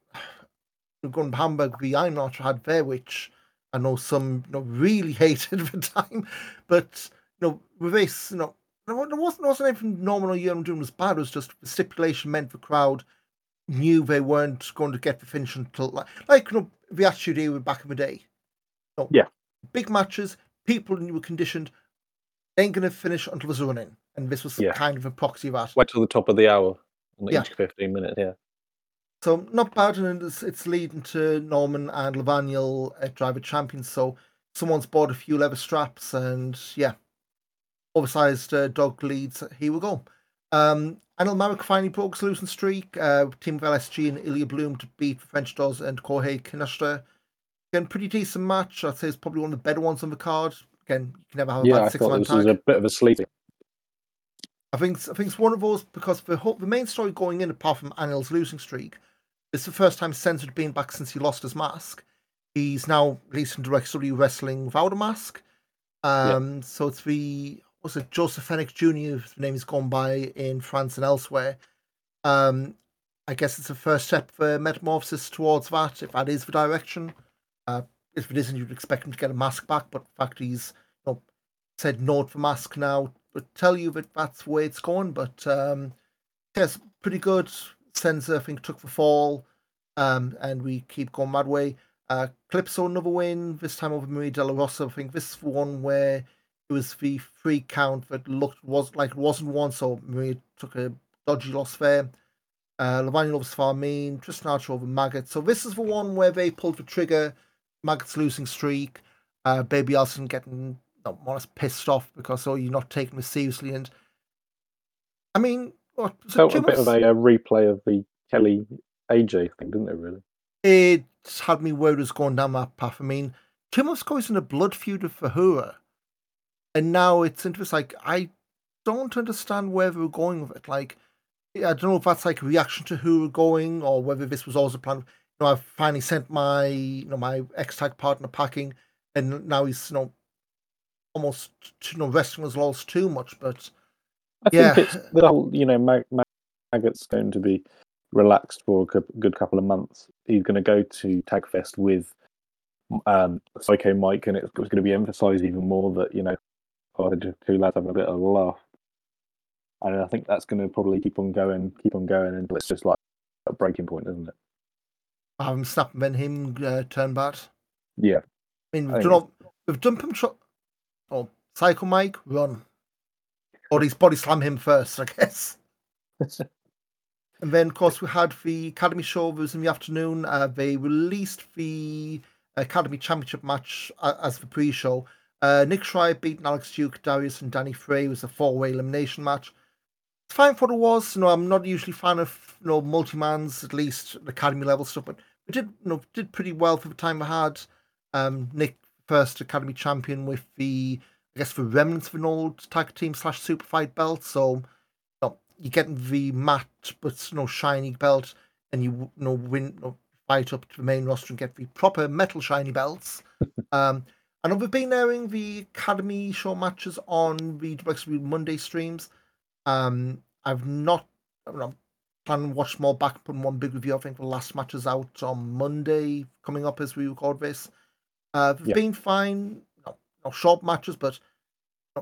going to Hamburg v Iron Archer had there, which I know some you know, really hated at the time, but you know, with this, you know, there wasn't, there wasn't anything Norman or Jurn doing was bad. It was just the stipulation meant the crowd knew they weren't going to get the finish until like, like you know, the attitude here back in the day. You know, yeah. Big matches, people were conditioned, ain't going to finish until there's a run in. And this was yeah. kind of a proxy of that. Wait till the top of the hour on yeah. each 15 minutes, yeah. So not bad, and it's, it's leading to Norman and Levaniel at Drive of Champions. So someone's bought a few leather straps, and yeah, oversized uh, dog leads. Here we go. Um, Anil Marik finally broke his losing streak. Uh, team of LSG and Ilya Bloom to beat French Does and Kohei Kinoshita. Again, pretty decent match. I'd say it's probably one of the better ones on the card. Again, you can never have a yeah, bad six man tag. was a bit of a sleepy. I think I think it's one of those because the whole, the main story going in, apart from Anil's losing streak, it's the first time Senzu had been back since he lost his mask. He's now releasing direct wrestling without a mask. Um, yeah. so it's the was it Joseph Fenech Jr. His name is gone by in France and elsewhere. Um, I guess it's a first step for metamorphosis towards that, if that is the direction. Uh, if it isn't, you'd expect him to get a mask back, but in fact he's you know, said no for mask now would tell you that that's way it's going. But um, yes, pretty good. Senza, I think, took the fall, um, and we keep going that way. Uh, another win, this time over Maria De La Rosa. I think this is the one where it was the free count that looked was like it wasn't one, so Maria took a dodgy loss there. Uh, Lavanya loves Farmine, Tristan Archer over Maggot. So this is the one where they pulled the trigger. Maggot's losing streak. Uh, Baby Allison getting not more or less pissed off because oh you're not taking me seriously. And I mean, what, felt a bit of a, a, replay of the Kelly AJ thing, didn't it? Really, it had me worried it was going down that path. I mean, two months ago in a blood feud with Fahura and now it's interesting. Like I don't understand where we're going with it. Like I don't know if that's like a reaction to who we're going or whether this was also planned. You know, I've finally sent my you know my ex tag partner packing, and now he's you know almost you know resting his lost too much. But I yeah. think it's the whole you know Mag- Maggot's going to be relaxed for a good couple of months. He's going to go to Tagfest with um, Psycho Mike, and it was going to be emphasised even more that you know, oh, just two lads having a bit of a laugh. And I think that's going to probably keep on going, keep on going until it's just like a breaking point, isn't it? Having Snap and then him uh, turn bad. Yeah. I mean, I we've done, all, we've done him. Oh, Psycho Mike, run. Or he's body slam him first, I guess. And then, of course, we had the Academy show. It was in the afternoon. Uh, they released the Academy Championship match uh, as the pre-show. Uh, Nick Schreier beating Alex Duke, Darius, and Danny Frey it was a four-way elimination match. It's fine for what it was. You know, I'm not usually a fan of you know multi-mans, at least Academy level stuff, but we did you know did pretty well for the time I had. Um, Nick first Academy champion with the I guess the remnants of an old tag team slash super fight belt. So you get the matte but no shiny belt, and you, you know win you know, fight up to the main roster and get the proper metal shiny belts. um, I know we've been airing the Academy show matches on the WXW Monday streams. Um, I've not. I'm not planning to watch more back and one big review. I think the last match is out on Monday, coming up as we record this. Uh, they've Yeah. been fine. No, no short matches, but I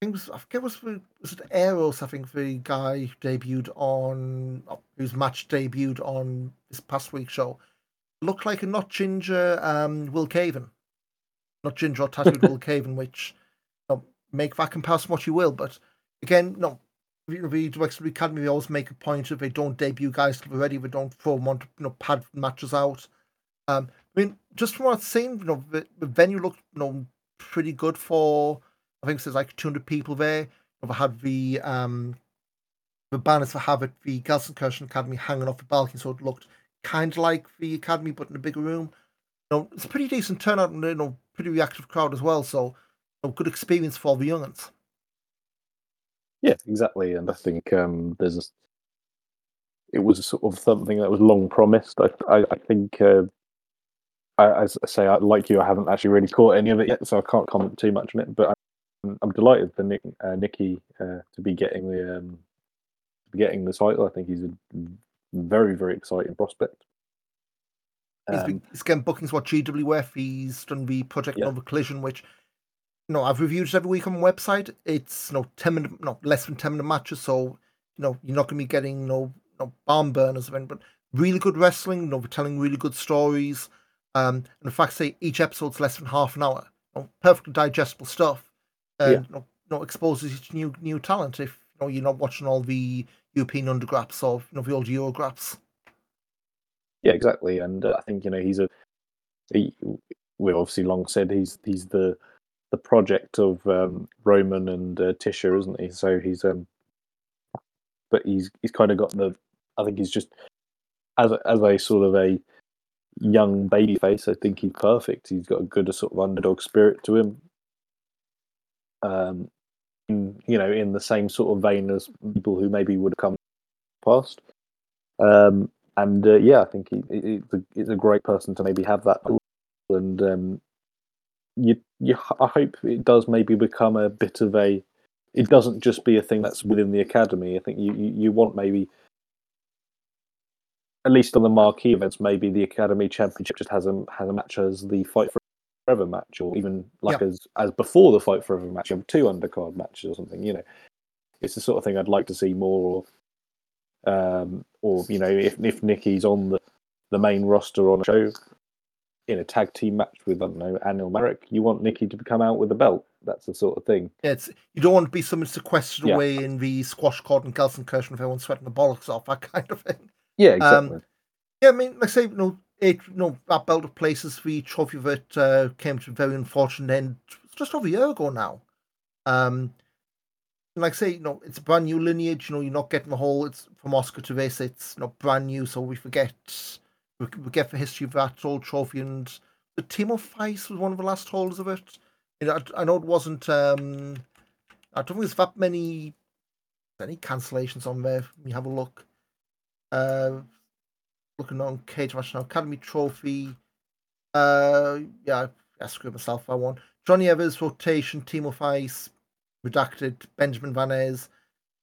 think it was, I forget was the, was it Eros? I think the guy who debuted on whose match debuted on this past week's show looked like a not ginger um, Will Caven, not ginger or tattooed Will Caven, which you know, make that comparison what you will, but again, no. The the WXW Academy they always make a point of they don't debut guys till they're ready. They don't throw them on to you know pad matches out. Um, I mean, just from what I've seen, you know, the, the venue looked you know pretty good for I think there's like 200 people there. I've had the um the banners for Havok, the Gelsenkirchen Academy hanging off the balcony, so it looked kind of like the academy, but in a bigger room. You know, it's a pretty decent turnout and you know, pretty reactive crowd as well. So, you know, good experience for the youngins. Yeah, exactly. And I think um, there's a, it was sort of something that was long promised. I I, I think uh, I, as I say, I, like you, I haven't actually really caught any of it yet, so I can't comment too much on it. But I'm, I'm delighted for Nick, uh, Nikki uh, to be getting the um, to be getting the title. I think he's a very very exciting prospect. He's, Um, been, he's getting bookings what GWF. He's done the Project Yeah. Nova Collision, which you know I've reviewed it every week on my website. It's you know ten minute, no less than ten minute matches, so you know you're not going to be getting no no barn burners of anything, but really good wrestling. You know, we're telling really good stories. Um, and the fact say each episode's less than half an hour. You know, perfectly digestible stuff. And Yeah. you know, you know, exposes you to new new talent. If you know you're not watching all the European undergraps or you know the old Eurograps. Yeah, exactly. And uh, I think you know he's a. He, we've obviously long said he's he's the the project of um, Roman and uh, Tisha, isn't he? So he's um, but he's he's kind of got the. I think he's just as a, as a sort of a young baby face. I think he's perfect. He's got a good sort of underdog spirit to him. Um, in, you know, in the same sort of vein as people who maybe would have come past. Um, and uh, yeah, I think he, he- he's a great person to maybe have that. And um, you, you, I hope it does maybe become a bit of a. It doesn't just be a thing that's within the academy. I think you, you, you want maybe, at least on the marquee events, maybe the academy championship just has a has a match as the fight for forever match, or even like as as before the fight forever match, you have two undercard matches or something. You know, it's the sort of thing I'd like to see more of um, or you know, if if Nikki's on the, the main roster on a show in a tag team match with I don't know Anil Marik, you want Nikki to come out with a belt. That's the sort of thing. Yeah, it's you don't want to be someone sequestered Yeah. away in the squash court in Gelsenkirchen if everyone's sweating the bollocks off, that kind of thing. Yeah, Um, exactly. Yeah, I mean, like I say, you know, it, you know, that belt of places, the trophy that uh, came to a very unfortunate end just over a year ago now. Um, and like I say, you know, it's a brand new lineage. You know, you're not getting the whole. It's from Oscar to this. It's not brand new, so we forget. We, we get the history of that old trophy, and the Timo Theiss was one of the last holders of it. You know, I, I know it wasn't. um I don't think there's that many any cancellations on there. Let me have a look. Uh, looking on Cage now, Academy Trophy. Uh, yeah, I screwed myself. I won. Johnny Evers, rotation, Timo Theiss, redacted, Benjamin Van Ez,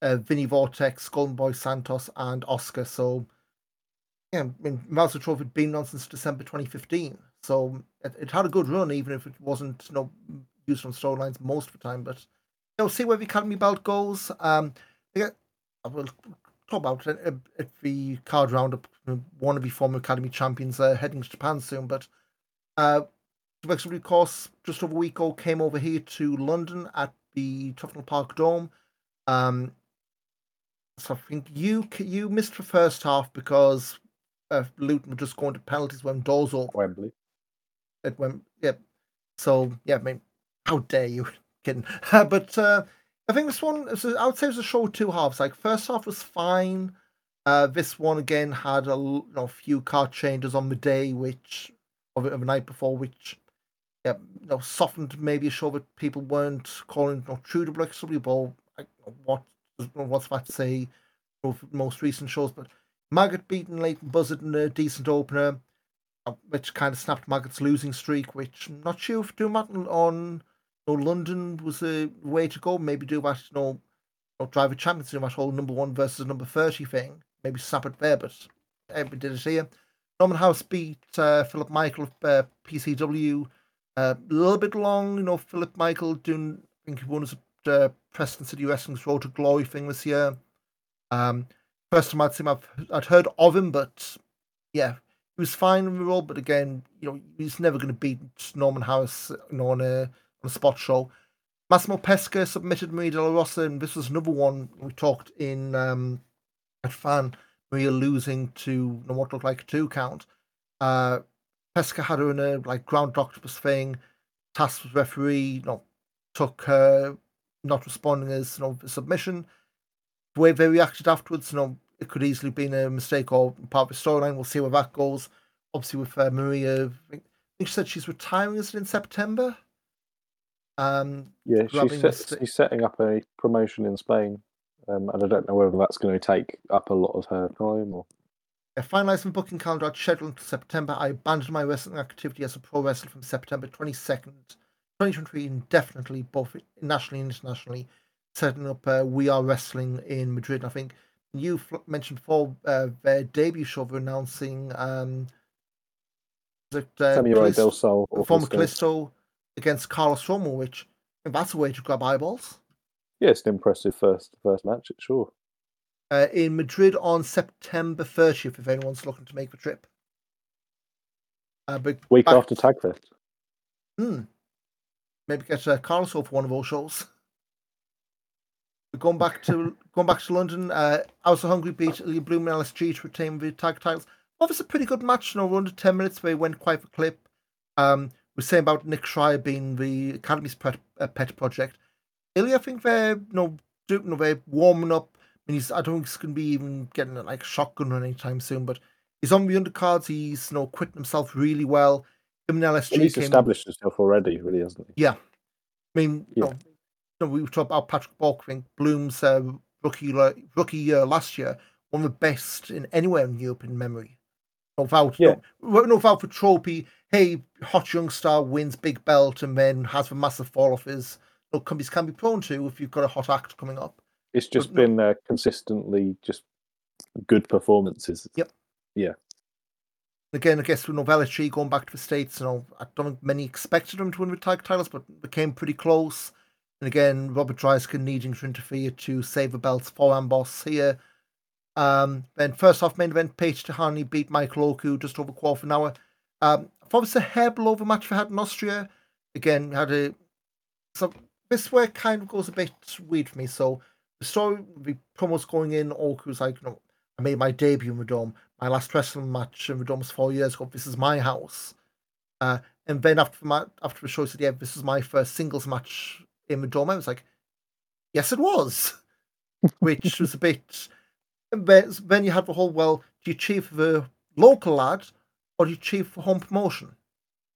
uh, Vinny Vortex, Golden Boy Santos, and Oscar. So, yeah, I mean, Mauser Trophy had been on since December 2015. So it, it, had a good run, even if it wasn't you know used on storylines most of the time. But you know, see where the Academy belt goes. Um, yeah, I will talk about it at the card roundup. One of the former Academy champions uh, heading to Japan soon, but uh, of course, just over a week ago, came over here to London at the Tufnell Park Dome. Um, so I think you you missed the first half because uh, Luton were just going to penalties when doors open. Wembley. It went, yeah. So yeah, I mean, how dare you? Kidding. but uh, I think this one, I would say, it was a show two halves. Like first half was fine. Uh, this one again had a you know, few card changes on the day, which of, of the night before, which yeah, you know, softened maybe a show that people weren't calling you know, true to but like, what what's that to say most recent shows? But Maggot beating Leighton Buzzard in a decent opener, uh, which kind of snapped Maggot's losing streak. Which I'm not sure if doing that on know, London was the way to go. Maybe do that, you know, you know driver championship, that whole number one versus number thirty thing. Maybe snap it there, but everybody did it here. Norman House beat uh, Philip Michael of uh, PCW. Uh, a little bit long, you know. Philip Michael doing, I think he won his uh, Preston City Wrestling's Road to Glory thing this year. Um, first time I'd seen him, I've, I'd heard of him, but yeah, he was fine in the role. But again, you know, he's never going to beat Norman House, you know, on a a spot show. Massimo Pesca submitted Maria De La Rosa, and this was another one we talked in um, at fan. Maria losing to what looked like a two count. Uh, Pesca had her in a like ground octopus thing. Task was referee, you know, took her not responding as you know submission. The way they reacted afterwards, you know, it could easily been a mistake or part of the storyline. We'll see where that goes. Obviously, with uh, Maria, I think, she said she's retiring is it in September. Um, yeah, she's, set, she's setting up a promotion in Spain, um, and I don't know whether that's going to take up a lot of her time or. I finalised my booking calendar scheduled until September. I abandoned my wrestling activity as a pro wrestler from September 22nd, 2023, indefinitely, both nationally and internationally, setting up uh, We Are Wrestling in Madrid. I think you mentioned before uh, their debut show of announcing um, that uh, Samurai Del Sol former Kalisto against Carlos Romo, which that's a way to grab eyeballs. Yeah, it's an impressive first first match, sure. Uh, in Madrid on September 30th, if anyone's looking to make the trip. Uh, but Week back... after Tagfest. Hmm. Maybe get uh, Carlos for one of those shows. We're going back to going back to London, uh, House of Hungary beat Ilya Bloom and LSG to retain the tag titles. Well, Obviously, a pretty good match. You know, under ten minutes, they went quite a clip. Um, we're saying about Nick Schreier being the Academy's pet, uh, pet project. Ilya, I think they're you know, do, you know they're warming up. I mean, he's I don't think he's going to be even getting like shotgun run anytime soon. But he's on the undercards. He's you know quitting himself really well. Him and LSG well, he's came, established himself already, really, hasn't he? Yeah, I mean, yeah. You know, know, we talked about Patrick Borkvink, Bloom's uh, rookie rookie year last year, one of the best in anywhere in Europe in memory. No vouch, yeah. no, no vouch for trophy. Hey, hot young star wins big belt and then has a massive fall off his. No companies can be prone to if you've got a hot act coming up. It's just but, been no, uh, consistently just good performances. Yep. Yeah. Again, I guess with Novella Tree going back to the States, you know, I don't think many expected him to win the tag titles, but became pretty close. And again, Robert Dreissker needing to interfere to save the belts for Amboss here. Um, then first off, main event, Peter Tihanyi beat Michael Oku just over quarter of an hour. Um, was a hair below the match we had in Austria. Again, had a so this way kind of goes a bit weird for me. So the story, the promos going in, Oku was like, know, I made my debut in the Dome. My last wrestling match in the Dome was four years ago. This is my house. Uh, and then after the, ma- after the show, said, yeah, this is my first singles match in the dome. I was like, yes, it was, which was a bit. Then you had the whole well, do you cheer for the local lad or do you cheer for home promotion?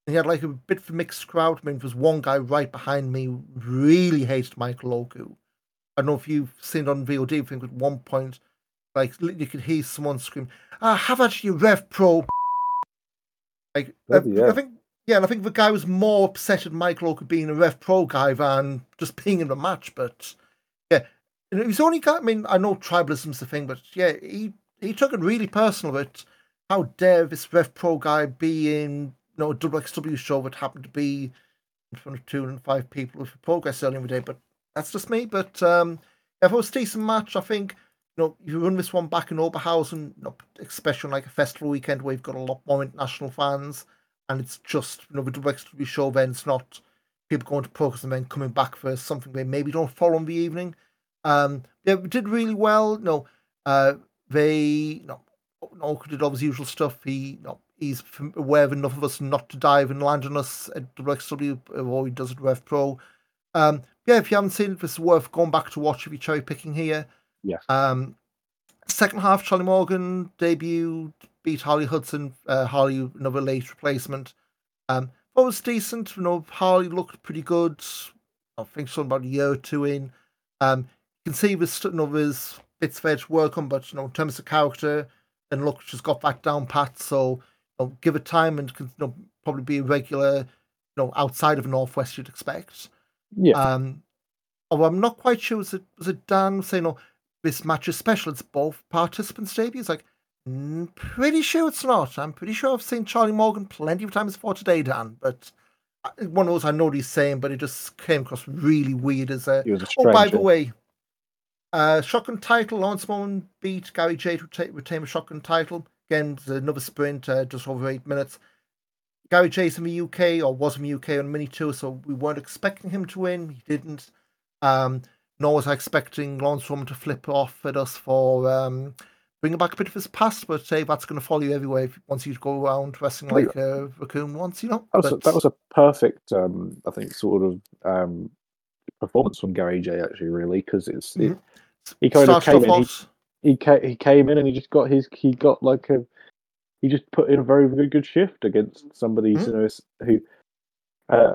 And you had like a bit of a mixed crowd. I mean, there's one guy right behind me really hates Michael Oku. I don't know if you've seen it on VOD. I think at one point, like you could hear someone scream, "Ah, have at you, Rev Pro!" Like uh. I think yeah, and I think the guy was more upset at Michael Oku being a Rev Pro guy than just being in the match. But and he's only got. I mean, I know tribalism's the thing, but yeah, he he took it really personal. But how dare this Rev Pro guy be in you know, a WXW show that happened to be in front of two and five people with progress earlier in the day, but that's just me. But um, if it was a decent match, I think you know you run this one back in Oberhausen, you know, especially on like a festival weekend where you've got a lot more international fans, and it's just you know the WXW show then it's not people going to progress and then coming back for something they maybe don't follow in the evening. Um, yeah, did really well. Know, uh, they you know, Ork did all his usual stuff. He you know, he's aware of enough of us not to dive and land on us at WXW, or he does it with Pro. Um, yeah, if you haven't seen it, it's worth going back to watch if you're cherry picking here. Yeah. Um, second half, Charlie Morgan debut beat Harley Hudson. Uh, Harley another late replacement. Um, but was decent. You know, Harley looked pretty good. I think something about a year or two in. Um, can see there's know, there's bits there to work on, but you know, in terms of character and look, she's got that down pat. So you know, give it time and can you know, probably be a regular, you know, outside of Northwest you'd expect. Yeah. Um, although I'm not quite sure, was it, was it Dan saying, no, this match is special? It's both participants' debuts? Like, mm, pretty sure it's not. I'm pretty sure I've seen Charlie Morgan plenty of times before today, Dan, but uh, one of those I know what he's saying, but it just came across really weird as a. A oh, by the way, uh, shotgun title, Lawrence Morgan beat Gary J to ta- retain the shotgun title. Again, another sprint, uh, just over eight minutes. Gary J's in the UK, or was in the UK on Mini Tour, so we weren't expecting him to win. He didn't. Um, nor was I expecting Laurance Roman to flip off at us for um, bringing back a bit of his past, but say that's going to follow you everywhere if, once you go around wrestling like a raccoon once, you know? That was, a, that was a perfect, um, I think, sort of um, performance from Gary J. Actually, really, because it's it, Mhm. he kind of came in. He, he came, he came in and he just got his he got like a he just put in a very very good shift against somebody Mhm. you know who uh,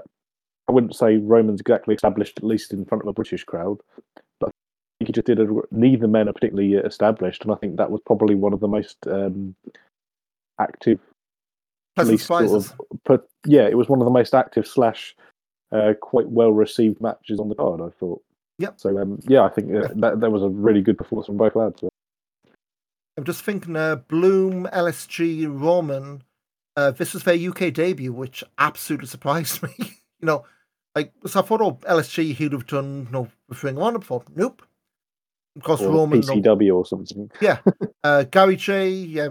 I wouldn't say Roman's exactly established at least in front of a British crowd, but I think he just did a, neither men are particularly established, and I think that was probably one of the most um, active Pleasant least sort of but yeah, it was one of the most active slash uh, quite well received matches on the card. I thought. Yep. So um, yeah, I think uh, that that was a really good performance from both lads. I'm just thinking uh, Bloom, LSG, Roman. Uh, this was their UK debut, which absolutely surprised me. you know, like, so I thought, oh, LSG, he'd have done, you know, with Ring of Honor before. Nope. Of course, Or Roman, no, PCW or something. yeah. Uh, Gary J, yeah,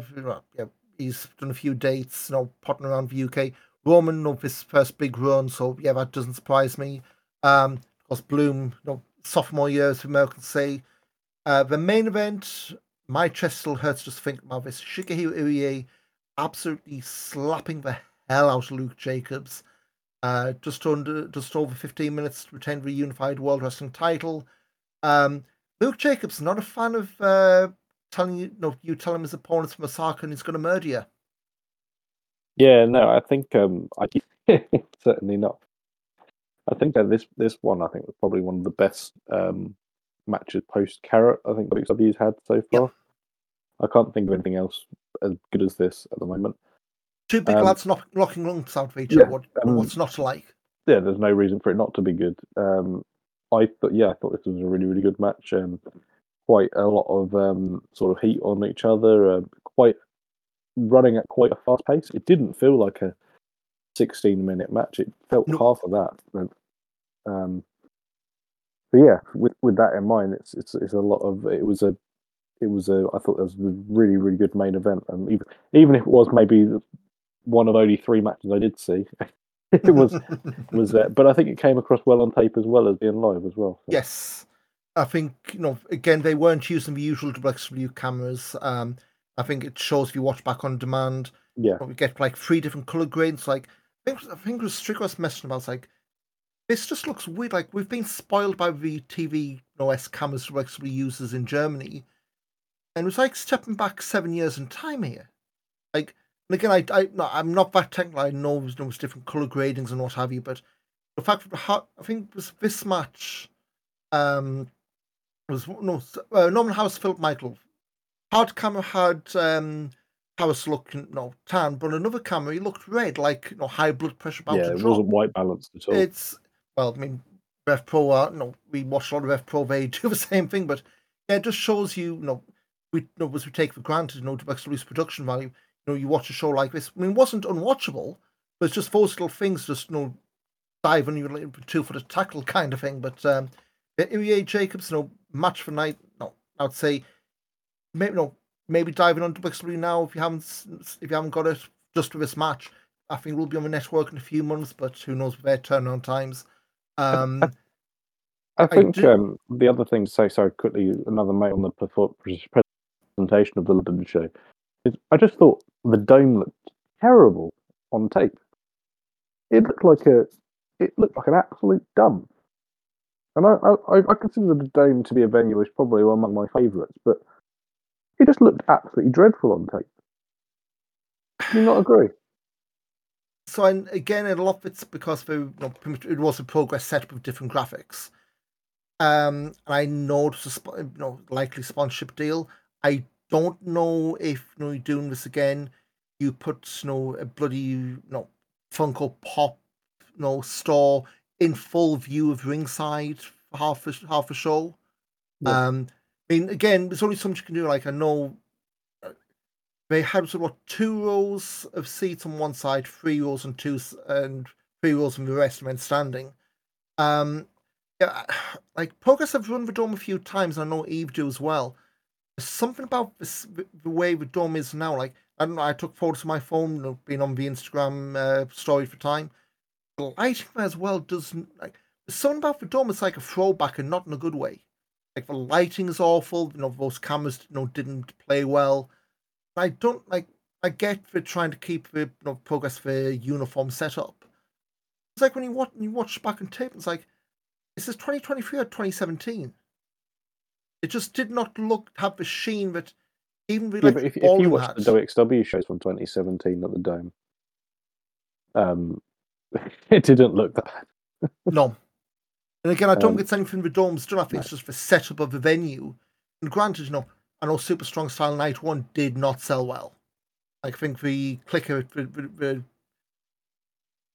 yeah, he's done a few dates, you know, potting around the UK. Roman, of this first big run, so yeah, that doesn't surprise me. Um, of course, Bloom, you know, sophomore year, as the say. Uh, the main event, my chest still hurts just thinking about this. Shigehiro Irie absolutely slapping the hell out of Luke Jacobs. Uh, just under, just over 15 minutes to retain the unified World Wrestling title. Um, Luke Jacobs not a fan of uh, telling you, no, you tell him his opponent's from Osaka and he's going to murder you. Yeah, no, I think um, I certainly not. I think that this this one I think was probably one of the best um, matches post Carat. I think WWE's had so far. I can't think of anything else as good as this at the moment. Two big Um, lads knock, out of each yeah. What, um, what's not like? yeah, there's no reason for it not to be good. Um, I thought, yeah, I thought this was a really, really good match. Um, quite a lot of um, sort of heat on each other. Um, quite running at quite a fast pace. It didn't feel like a 16 minute match. It felt No. half of that. But, um, but yeah, with with that in mind, it's it's it's a lot of it was a it was a I thought it was a really really good main event. And even even if it was maybe one of only three matches I did see, it was was there. But I think it came across well on tape as well as being live as well. so. Yes. I think, you know, again, they weren't using the usual WXW cameras. Um, I think it shows if you watch back on demand, yeah, we get like three different color grades. Like, I think, I think it was Strick was messing about, like, this just looks weird. Like, we've been spoiled by the TV OS cameras WXW uses in Germany. And it was like stepping back seven years in time here. Like, and again, I, I, no, I'm not that technical. I know there's, there's different color gradings and what have you, but the fact that how, I think it was this match um, was no uh, Norman House, Philip Michael. Hard camera had um, House looking no tan, but another camera he looked red, like you know high blood pressure about yeah, it drop. wasn't white balanced at all. It's well, I mean, Rev Pro are you know we watch a lot of Rev Pro. They do the same thing, but yeah, it just shows you, you know, we you know, as we take for granted, you know, WXW's production value. You know, you watch a show like this. I mean, it wasn't unwatchable, But it's just those little things, just you know, dive on your two foot tackle kind of thing. But um, Irie Jacobs, you know, match for night. No, I'd say maybe know, maybe diving on WXW now if you haven't if you haven't got it just for this match. I think we'll be on the network in a few months, but who knows their turnaround times. Um, I think I um, the other thing to say, sorry, quickly, another mate on the presentation of the London show is I just thought the dome looked terrible on tape. It looked like a, it looked like an absolute dump. And I, I, I consider the dome to be a venue which probably one of my favourites, but it just looked absolutely dreadful on tape. Do you not agree? So and again, a lot of it's because you know, it was a progress setup with different graphics. Um, and I know it's a you know likely sponsorship deal. I don't know if you know you're doing this again. You put you know a bloody you know Funko Pop you know store in full view of ringside for half a half a show. Yeah. Um, I mean, again, there's only so much you can do. Like I know uh, they had sort of two rows of seats on one side, three rows and two and three rows and the rest men standing. Um, yeah, like Progress have run the dome a few times. And I know Eve do as well. There's something about this, the way the dome is now. Like I don't know. I took photos of my phone, being on the Instagram uh, story for time. The lighting as well doesn't like. Something about the dome. It's like a throwback and not in a good way. Like the lighting is awful. You know, those cameras, you know, didn't play well. I don't like. I get for trying to keep the you know, progress for uniform setup. It's like when you watch you watch back on tape. It's like, is this 2023 or 2017? It just did not look have the sheen that even yeah, like if, if you watch had. the WXW shows from 2017 at the Dome, um, it didn't look that. no, and again, I don't um, get anything from the domes done. I think it's just the setup of the venue. And granted, you know, I know Super Strong Style Night One did not sell well. I think the clicker, the, the, the,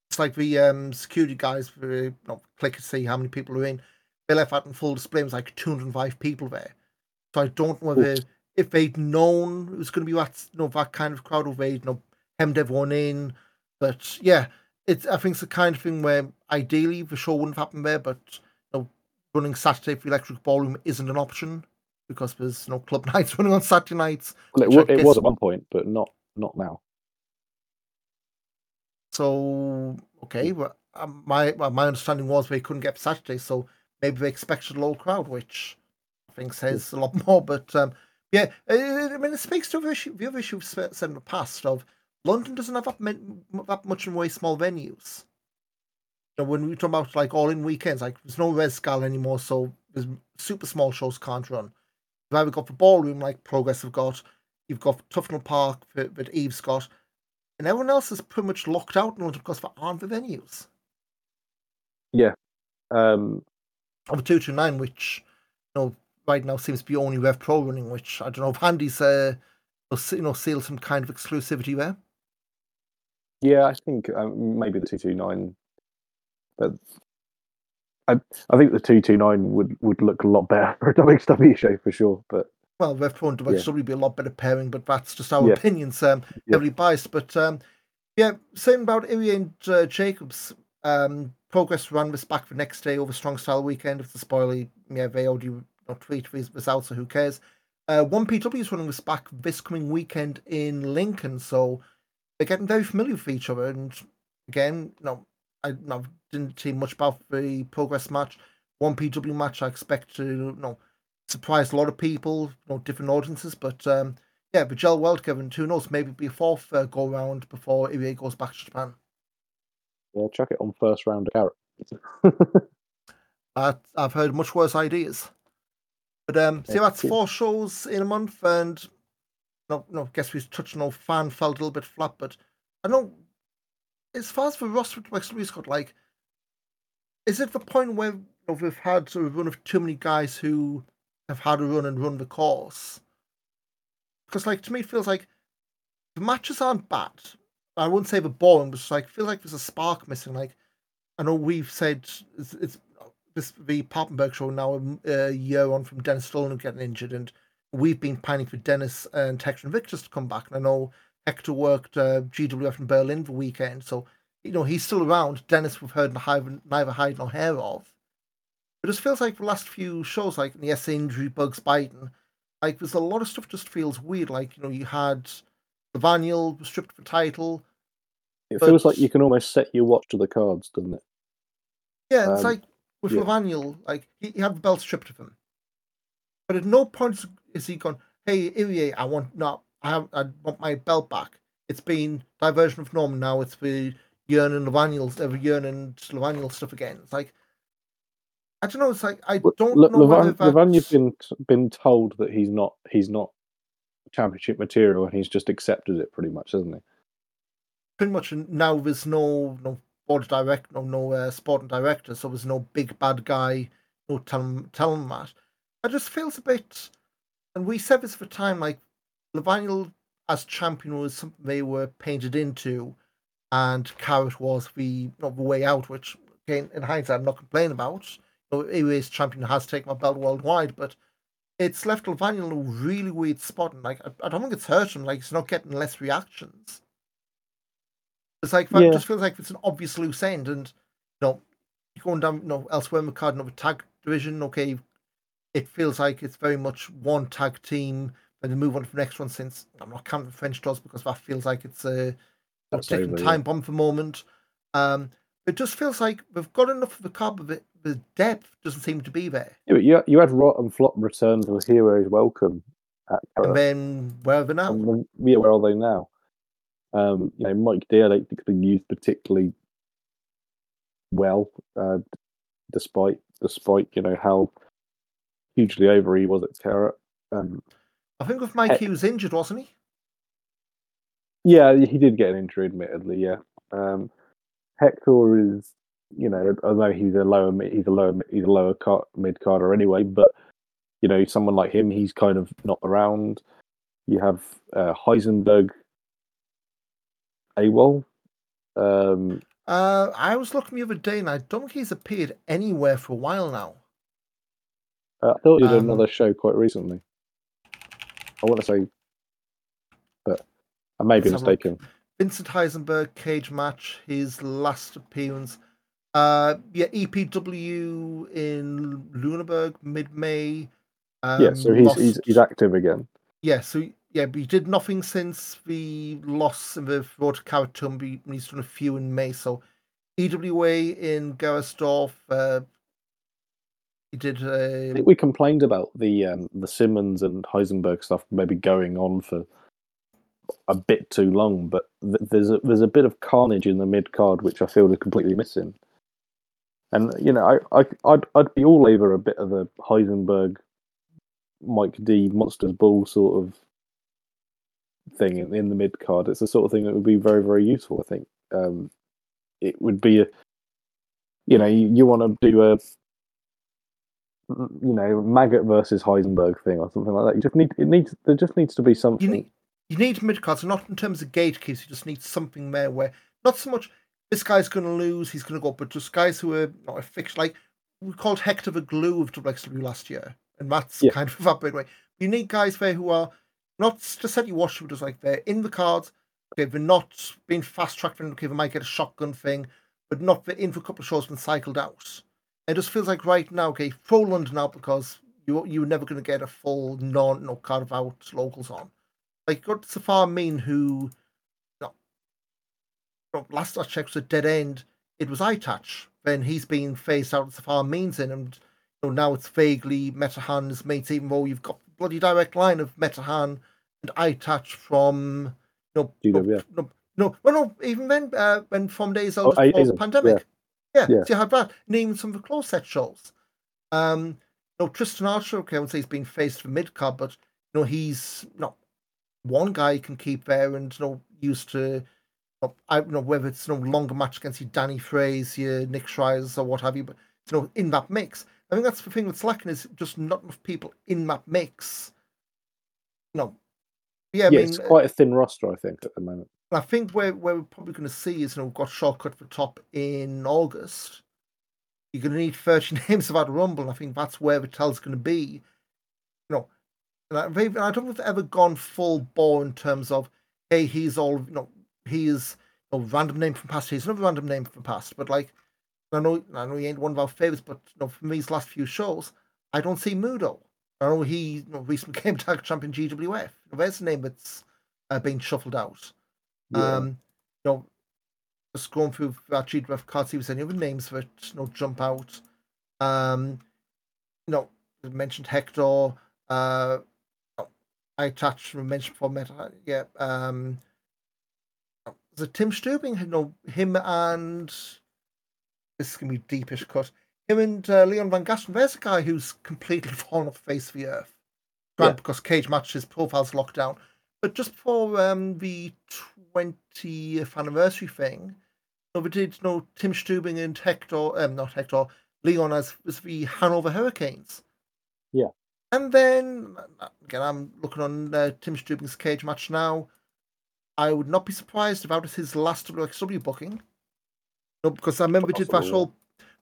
it's like the um, security guys for you know, click to see how many people are in. They left out in full display. It was like 205 people there. So I don't know whether if they'd known it was going to be that you know that kind of crowd, or they'd you know hemmed everyone in. But yeah, it's I think it's the kind of thing where ideally the show wouldn't have happened there, but you know, running Saturday for Electric Ballroom isn't an option because there's no club nights running on Saturday nights. Well, it, it was at one point, but not not now. So okay, well, um, my my understanding was they couldn't get Saturday, so maybe they expected a low crowd, which I think says a lot more. But um, yeah, I mean, it speaks to the issue, the other issue we've said in the past of London doesn't have that, that much in way small venues. You know, when we talk about like all in weekends, like there's no red scale anymore, so there's super small shows can't run. You've either got the ballroom like Progress have got, you've got Tufnell Park that, that Eve's got, and everyone else is pretty much locked out in London because there aren't the venues. Yeah. Um of two two nine, which you know right now seems to be only Rev Pro running, which I don't know if Andy's uh you know seal some kind of exclusivity there. Yeah, I think um, maybe the two two nine, but I I think the two two nine would would look a lot better for a WXW show for sure. But well, Rev Pro and WXW yeah. be a lot better pairing, but that's just our yeah. opinions. Um, yeah. heavily biased, but um, yeah, same about Irie and uh, Jacobs. Um, Progress run was back for next day over Strong Style Weekend. If the spoiler, yeah, they already not tweet was out, so who cares? Uh, 1PW is running this back this coming weekend in Lincoln, so they're getting very familiar with each other. And again, you know, I, didn't see much about the progress match. 1PW match, I expect to you know surprise a lot of people, you know, different audiences. But um, yeah, but gel well together, and who knows, maybe be a fourth uh, go round before Irie goes back to Japan. Yeah, chuck it on first round of Carat. I, I've heard much worse ideas. But um, so that's four shows in a month, and no, no, guess we touched on fan felt a little bit flat, but I know as far as the roster to West Louis got like, is it the point where you know, we've had sort of run of too many guys who have had a run and run the course? Because like to me, it feels like the matches aren't bad. I wouldn't say they're boring, but like feel like there's a spark missing. Like I know we've said it's, it's this the Papenburg show now um, a year on from Dennis Stolen getting injured, and we've been pining for Dennis and Hector and Victor to come back. And I know Hector worked uh, GWF in Berlin the weekend, so you know, he's still around. Dennis, we've heard neither, hide nor hair of. It just feels like the last few shows, like the S injury, Bugs Biden, like there's a lot of stuff just feels weird. Like you know, you had Levaniel stripped for title. It feels like you can almost set your watch to the cards, doesn't it? Yeah, it's um, like with yeah. Levaniel, like he, he, had the belt stripped of him, but at no point is he gone, "Hey, Irie, I want not, I have, I want my belt back." It's been diversion of Norman now. It's the Jurn and Levaniel's, every Jurn and Levaniel stuff again. It's like I don't know. It's like I don't L- know. Levan, Levaniel's been been told that he's not he's not championship material, and he's just accepted it pretty much, hasn't he? Pretty much. Now there's no no board direct, no no uh, sporting director, so there's no big bad guy. No telling telling that. I just feels a bit. And we said this for time, like Levaniel as champion was something they were painted into, and Carat was the, know, the way out, which again in hindsight I'm not complaining about Airways champion has taken my belt worldwide, but it's left Levaniel in a really weird spot. And like, I, I, don't think it's hurt him. Like, he's not getting less reactions. It's like, yeah. it just feels like it's an obvious loose end. And, you know, going down, you know, elsewhere in the card, another tag division, okay, it feels like it's very much one tag team. When they move on to the next one, since I'm not counting French does because that feels like it's a, a ticking time yeah. bomb for the moment. Um, it just feels like we've got enough of the card, but the, the depth doesn't seem to be there. Yeah, but you, you had Rot and Flop return to the Heroes Welcome. and then where are they now? And, yeah, where are they now? Um, you know, Mike D, I don't think been used particularly well, uh, despite despite you know how hugely over he was at Carat. Um, I think with Mike, he was injured, wasn't he? Yeah, he did get an injury, admittedly. Yeah, um, Hector is, you know, although he's a lower, he's a lower, he's a lower car, mid carder anyway. But you know, someone like him, he's kind of not around. You have uh, Heisenberg, AWOL. Um, uh, I was looking the other day, and I don't think he's appeared anywhere for a while now. Uh, I thought he did um, another show quite recently. I want to say, but I may be mistaken. Vincent Heisenberg cage match, his last appearance. Uh, yeah, EPW in Lunenburg mid May. Um, yeah, so he's, lost... he's he's active again. Yeah, so yeah, but he did nothing since the loss in the road to Karatumbi. He's done a few in May. So EWA in Gersdorf. Uh, he did. Uh... I think we complained about the um, the Simmons and Heisenberg stuff maybe going on for a bit too long, but th- there's a, there's a bit of carnage in the mid card which I feel is completely missing. And you know, I, I I'd I'd be all over a bit of a Heisenberg, Mike D monsters ball sort of thing in, in the mid card. It's the sort of thing that would be very very useful. I think um, it would be a, you know, you, you want to do a you know maggot versus Heisenberg thing or something like that. You just need it needs there just needs to be something. You need, you need mid cards, not in terms of gate gatekeepers. You just need something there where not so much this guy's going to lose, he's going to go, but just guys who are not a fixed. Like we called Hector the glue of WXW last year, and that's yeah. kind of that way. You need guys there who are not just set you watch, but just like they're in the cards. Okay, they're not being fast tracked. Okay, they might get a shotgun thing, but not they're in for a couple of shows and cycled out. It just feels like right now, okay, Poland now because you you're never going to get a full non no carve out locals on like got Safar Mean who you know, last I checked was a dead end. It was iTouch. Then he's been phased out of Safar Means in and you know, now it's vaguely Metehan's mates, even though you've got bloody direct line of Metehan and iTouch from you know, no, no, no, well, no, even then, uh, when from days old oh, pandemic, yeah. Yeah, yeah. So you had that. Name some of the close set shows. Um, no, Tristan Archer, okay, I would say he's been faced for mid card, but you know, he's not one guy you can keep there and you know used to you know, I don't know whether it's you know longer match against you Danny Frazier, Nick Schreiers or what have you, but you know in that mix. I think that's the thing that's lacking is just not enough people in that mix. No. Yeah, yeah I mean, it's quite a thin roster, I think, at the moment. I think where, where we're probably going to see is, you know, we've got shortcut for top in August. You're going to need 30 names of that Rumble, and I think that's where the tell's going to be. You know, and I, I don't think they've ever gone full bore in terms of, hey, he's all, you know, he is no random name from past. He's another random name from past, but like I know I know he ain't one of our favorites, but you know, from these last few shows, I don't see Moodo. I know he you know, recently came tag champion GWF. You know, there's a name that's uh, been shuffled out. Yeah. Um, you know, just going through that GWF cards, see if there's any other names that you know jump out. Um, you know, mentioned Hector. Uh, I attached mentioned for Meta. Yeah. Um, the Tim Stubing, you know, him and this is gonna be deepish cut. Him and uh, Leon van Gasteren. There's a guy who's completely fallen off the face of the earth. Grant, Yeah. because Cage Match his profile's locked down. But just for um, the 20th anniversary thing, so we did you know Tim Stubing and Hector, um, not Hector, Leon as, as the Hanover Hurricanes. Yeah. And then again, I'm looking on uh, Tim Stubing's cage match now. I would not be surprised if that was his last WXW booking. No, because I remember we did that whole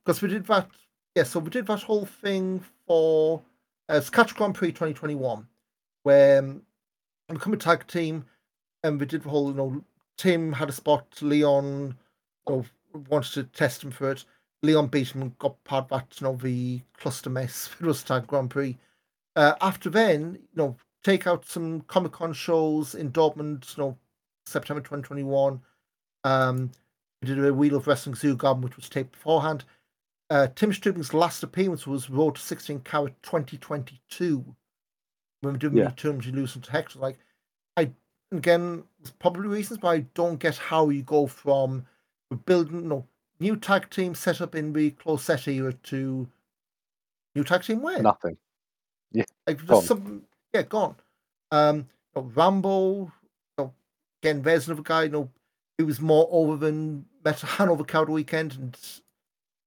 because we did that. Yeah, so we did that whole thing for uh, Scotch Grand Prix 2021, where um, we become a tag team, and we did the whole. You know, Tim had a spot. Leon, you know, wanted to test him for it. Leon beat him and got part of that. You know, the cluster mess. It was tag Grand Prix. Uh, after then, you know, take out some Comic Con shows in Dortmund. You know, September 2021. Um, we did a Wheel of Wrestling Zoo Garden, which was taped beforehand. Uh, Tim Stubing's last appearance was Road to 16 Carat 2022. When we did Yeah. terms, you lose to Hector. Like, I, again, there's probably reasons, but I don't get how you go from building, you know, new tag team set up in the close set era to new tag team where? Nothing. Yeah, Like Gone. just some, yeah, gone. Um, you know, Rambo. You know, again, there's another guy. You know, who was more over than Meta Hanover Crowd Weekend, and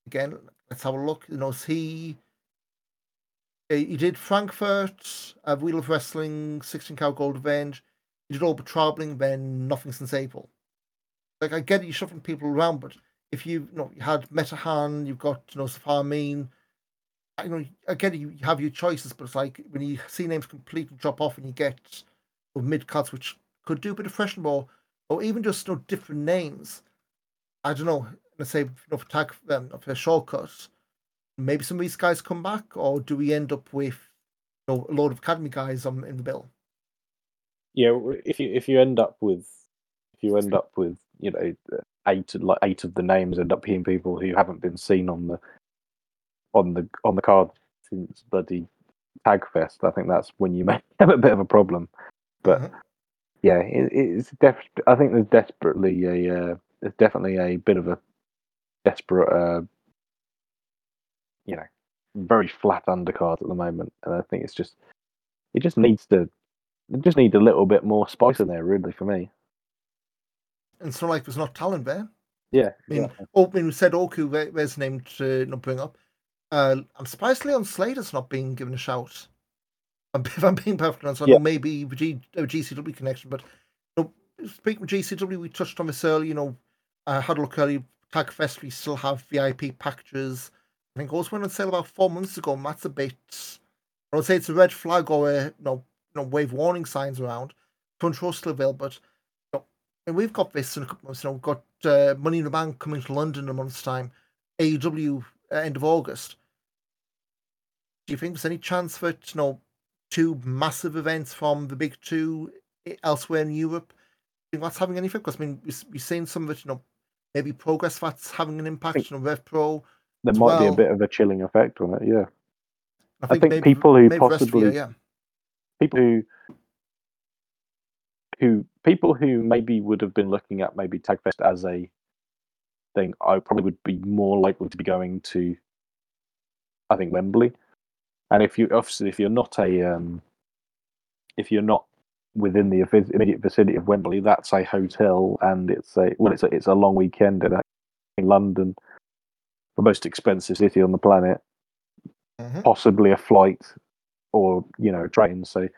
again, let's have a look. You know, is he? Uh, He did Frankfurt, uh, Wheel of Wrestling, 16 Carat Gold Revenge. He did all but traveling, then nothing since April. Like I get it, you're shuffling people around, but if you, you know, you had Metehan, you've got you know Mean, I know it, you have your choices, but it's like when you see names completely drop off and you get mid cuts which could do a bit of freshen ball, or even just you know, different names. I don't know. Let's say you know, for tag um, for a shortcut, maybe some of these guys come back, or do we end up with you know, a load of academy guys on in the bill? Yeah, if you if you end up with if you end up with you know eight like eight of the names end up being people who haven't been seen on the on the on the card since bloody Tag Fest, I think that's when you may have a bit of a problem. But Mhm. yeah, it, it's def. I think there's desperately a uh, there's definitely a bit of a desperate, uh, you know, very flat undercard at the moment, and I think it's just it just needs to it just needs a little bit more spice in there, really, for me. and so like there's not talent there. Yeah, I mean, exactly. oh, when we said Oku, where- where's the name to not bring up? Uh, I'm surprised Leon Slater's not being given a shout. I'm, if I'm being perfectly honest, I Yeah. know maybe the G, uh, GCW connection, but you know, speaking of GCW, we touched on this earlier. You know, I had a look earlier. Tag Fest, we still have VIP packages. I think also went on sale about four months ago, and that's a bit. I would say it's a red flag or a you know, you know wave warning signs around. Control still available, but you know, and we've got this in a couple months. You know, we've got uh, Money in the Bank coming to London in a month's time. AEW uh, end of August. Do you think there's any chance for you know two massive events from the big two elsewhere in Europe? Do you think that's having any effect? Because I mean, we- we've seen some of it. You know, maybe Progress that's having an impact. You know, Rev Pro. There might be a bit of a chilling effect on it. Yeah, I think maybe, people who possibly- yeah. people who who people who maybe would have been looking at maybe Tagfest as a thing, I probably would be more likely to be going to, I think Wembley, and if you obviously if you're not a um, if you're not within the immediate vicinity of Wembley, that's a hotel and it's a well it's a it's a long weekend in, in London, the most expensive city on the planet, Mhm. possibly a flight or you know a train. So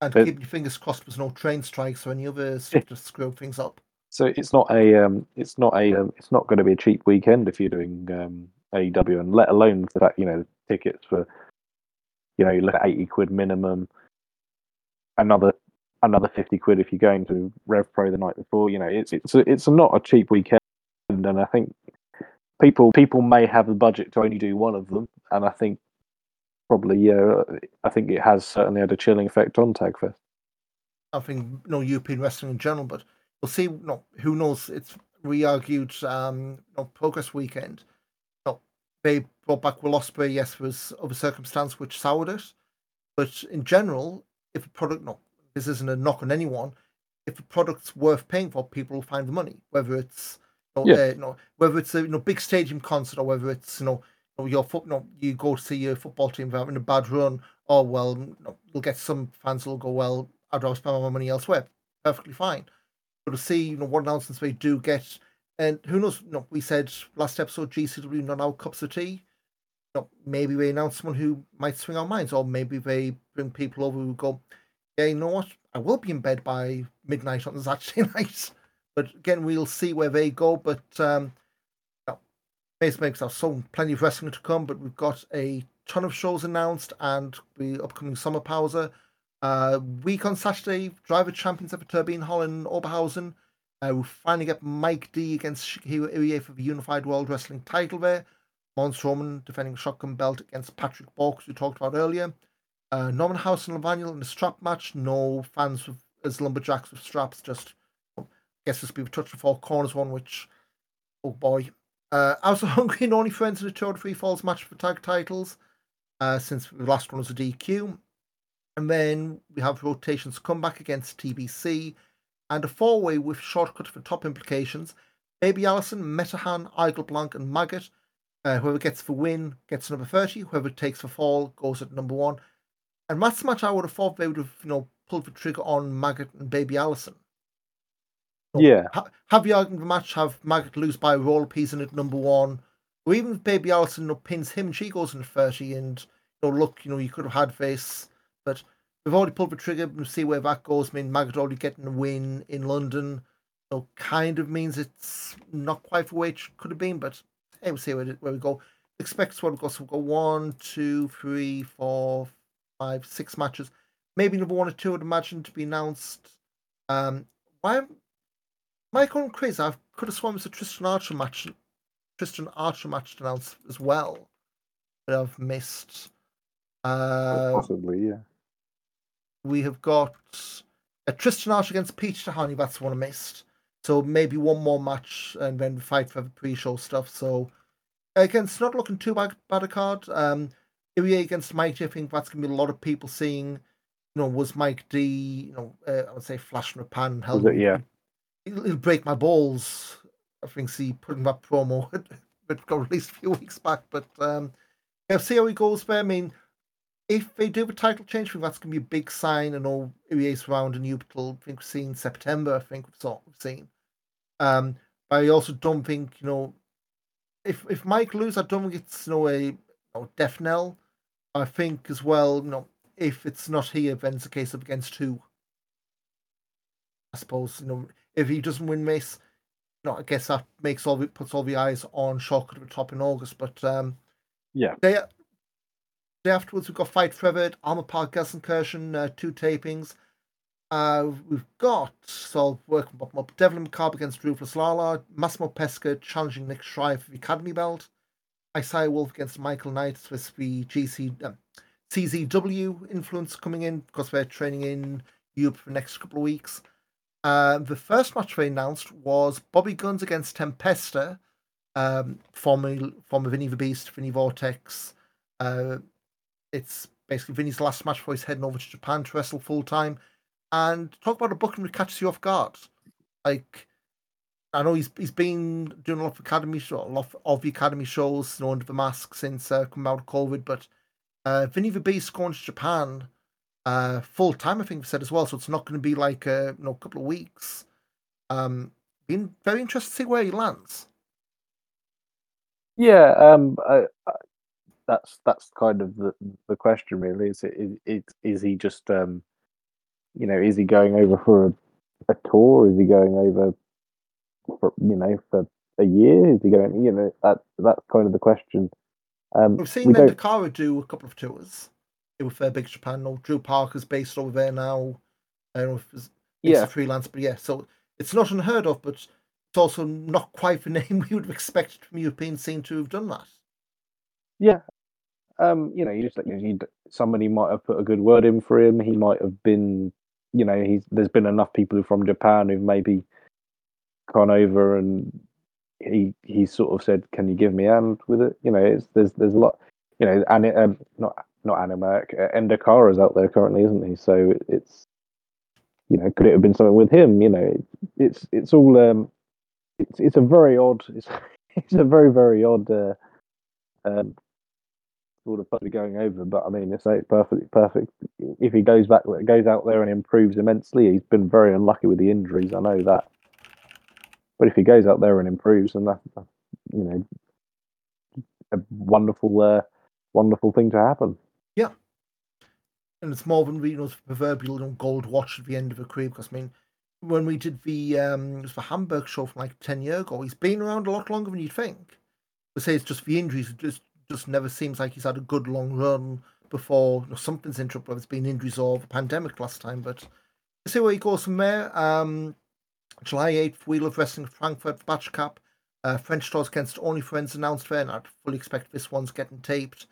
And but- keep your fingers crossed there's no train strikes or any other stuff to screw things up. So it's not a um, it's not a um, it's not going to be a cheap weekend if you're doing um, AEW, and let alone for that you know tickets for you know you look at eighty quid minimum, another another fifty quid if you're going to Rev Pro the night before. You know, it's it's a, it's not a cheap weekend, and I think people people may have the budget to only do one of them, and I think probably yeah, I think it has certainly had a chilling effect on Tagfest. I think know European wrestling in general, but we'll see. Know, who knows? It's re-argued um, you Progress Weekend. Know, they brought back Will Ospreay, yes, was of a circumstance which soured it, but in general, if a product, no, this isn't a knock on anyone. If a product's worth paying for, people will find the money. Whether it's Yeah. uh, you know whether it's a you know big stadium concert or whether it's you know, you know, your foot, you, know, you go to see your football team having a bad run. Oh well, you know, you'll get some fans who'll go, well, I'd rather spend my money elsewhere. Perfectly fine. But to see you know what announcements we do get, and who knows? You know, we said last episode GCW not out cups of tea. You know, maybe we announce someone who might swing our minds, or maybe they bring people over who go, yeah, you know what? I will be in bed by midnight on Saturday night. But again, we'll see where they go. But um, Mace makes our so plenty of wrestling to come. But we've got a ton of shows announced and the upcoming summer pauser. Uh, week on Saturday, Drive of Champions at the Turbine Hall in Oberhausen. Uh, we finally get Mike D against Shigehiro Irie for the Unified World Wrestling title there. Laurance Roman defending shotgun belt against Patrick Bork, we talked about earlier. Uh, Norman Harras and Levaniel in a strap match. No fans with, as lumberjacks with straps. Just guess this will be the touch the four corners one, which oh boy. Uh, I was hungry and only friends in a two out of falls match for tag titles. Uh, since the last one was a DQ. And then we have rotations come back against TBC and a four way with shortcut for top implications. Baby Allison, Metehan, Aigle Blanc, and Maggot. Uh, whoever gets the win gets number 30. Whoever takes the fall goes at number one. And that's the match I would have thought they would have, you know, pulled the trigger on Maggot and Baby Allison. Yeah. ha- have the argument of the match, have Maggot lose by a roll piece in at number one. Or even if Baby Allison you know, pins him, she goes in 30. And, you know, look, you know, you could have had this, but we've already pulled the trigger. We'll see where that goes. I mean, Maggot already getting a win in London. So kind of means it's not quite the way it could have been, but hey, we'll see where, where we go. Expect squad to go. So we've got one, two, three, four, five, six matches. Maybe number one or two, I'd imagine, to be announced. Um, why? My own quiz, I could have sworn it was a Tristan Archer match, Tristan Archer match announced as well, that I've missed. Uh, Possibly, yeah. we have got a Tristan Archer against Peter Tihanyi. That's the one I missed. So maybe one more match and then fight for the pre-show stuff. So again, it's not looking too bad, bad a card. Um, Irie against Mike, I think that's gonna be a lot of people seeing. You know, was Mike D? You know, uh, I would say flash from a pan. and Hell, Was it? Yeah. It'll, break my balls. I think see putting that promo that got released a few weeks back. But um, yeah, see how he goes there. I mean, if they do the title change, I think that's going to be a big sign. I know Irie's around in Newport. I think we've seen September. I think we've sort of seen. Um, but I also don't think you know if if Mike loses, I don't think it's you know a you know, death knell. I think as well, you know, if it's not here, then it's a case of against who. I suppose you know if he doesn't win Mace, you know, I guess that makes all the, puts all the eyes on Shock at the top in August. But um, Yeah. day, day afterwards, we've got Fight Forever, Armor Park Gelsenkirchen, uh, two tapings. Uh, we've got so I'll work them up. Devlin McCarb against Ruthless Lala, Massimo Pesca challenging Nick Schreier for the Academy belt. Isaiah Wolf against Michael Knight with the GC um, CZW influence coming in because they're training in Europe for the next couple of weeks. Uh, the first match they announced was Bobby Gunns against Tempesta, um, former former Vinny the Beast, Vinny Vortex. Uh, it's basically Vinny's last match before he's heading over to Japan to wrestle full time. And talk about a booking that catches you off guard. Like I know he's he's been doing a lot of academy show, a lot of the academy shows, you know, under the mask since uh, coming out of COVID. But uh, Vinny the Beast going to Japan uh, full time, I think we said as well. So it's not going to be like a you know couple of weeks. Um, been very interested to see where he lands. Yeah, um, I, I, that's that's kind of the the question, really. Is it is, is, is he just um, you know, is he going over for a, a tour? Is he going over for you know for a year? Is he going? You know, that that's kind of the question. Um, We've seen we Mendakara do a couple of tours with uh, Big Japan. No, Drew Parker's based over there now. I don't know if it's, Yeah. it's freelance, but yeah. So it's not unheard of, but it's also not quite the name we would have expected from European scene to have done that. Yeah. Um, you know, you just like somebody might have put a good word in for him. He might have been, you know, he's there's been enough people from Japan who've maybe gone over and he he sort of said, "Can you give me a hand with it?" You know, it's there's there's a lot, you know, and um, not not Animac, uh, Endokara's out there currently, isn't he? So it's you know, could it have been something with him? You know, it, it's it's all um, it's it's a very odd, it's it's a very very odd uh, um, sort of probably going over. But I mean, it's like perfectly perfect. If he goes back, goes out there and improves immensely, he's been very unlucky with the injuries. I know that. But if he goes out there and improves, then that's, that's you know a wonderful, uh, wonderful thing to happen. Yeah, and it's more than you know proverbial you know, gold watch at the end of a career. Because I mean, when we did the um, it was the Hamburg show from like ten years ago, he's been around a lot longer than you'd think. But say it's just the injuries; it just just never seems like he's had a good long run before you know, something's in trouble. It's been injuries or the pandemic last time, but let's see where he goes from there. Um, July 8th, Wheel of Wrestling Frankfurt Batschkapp. Uh, French Tours against Only Friends announced there, and I'd fully expect this one's getting taped.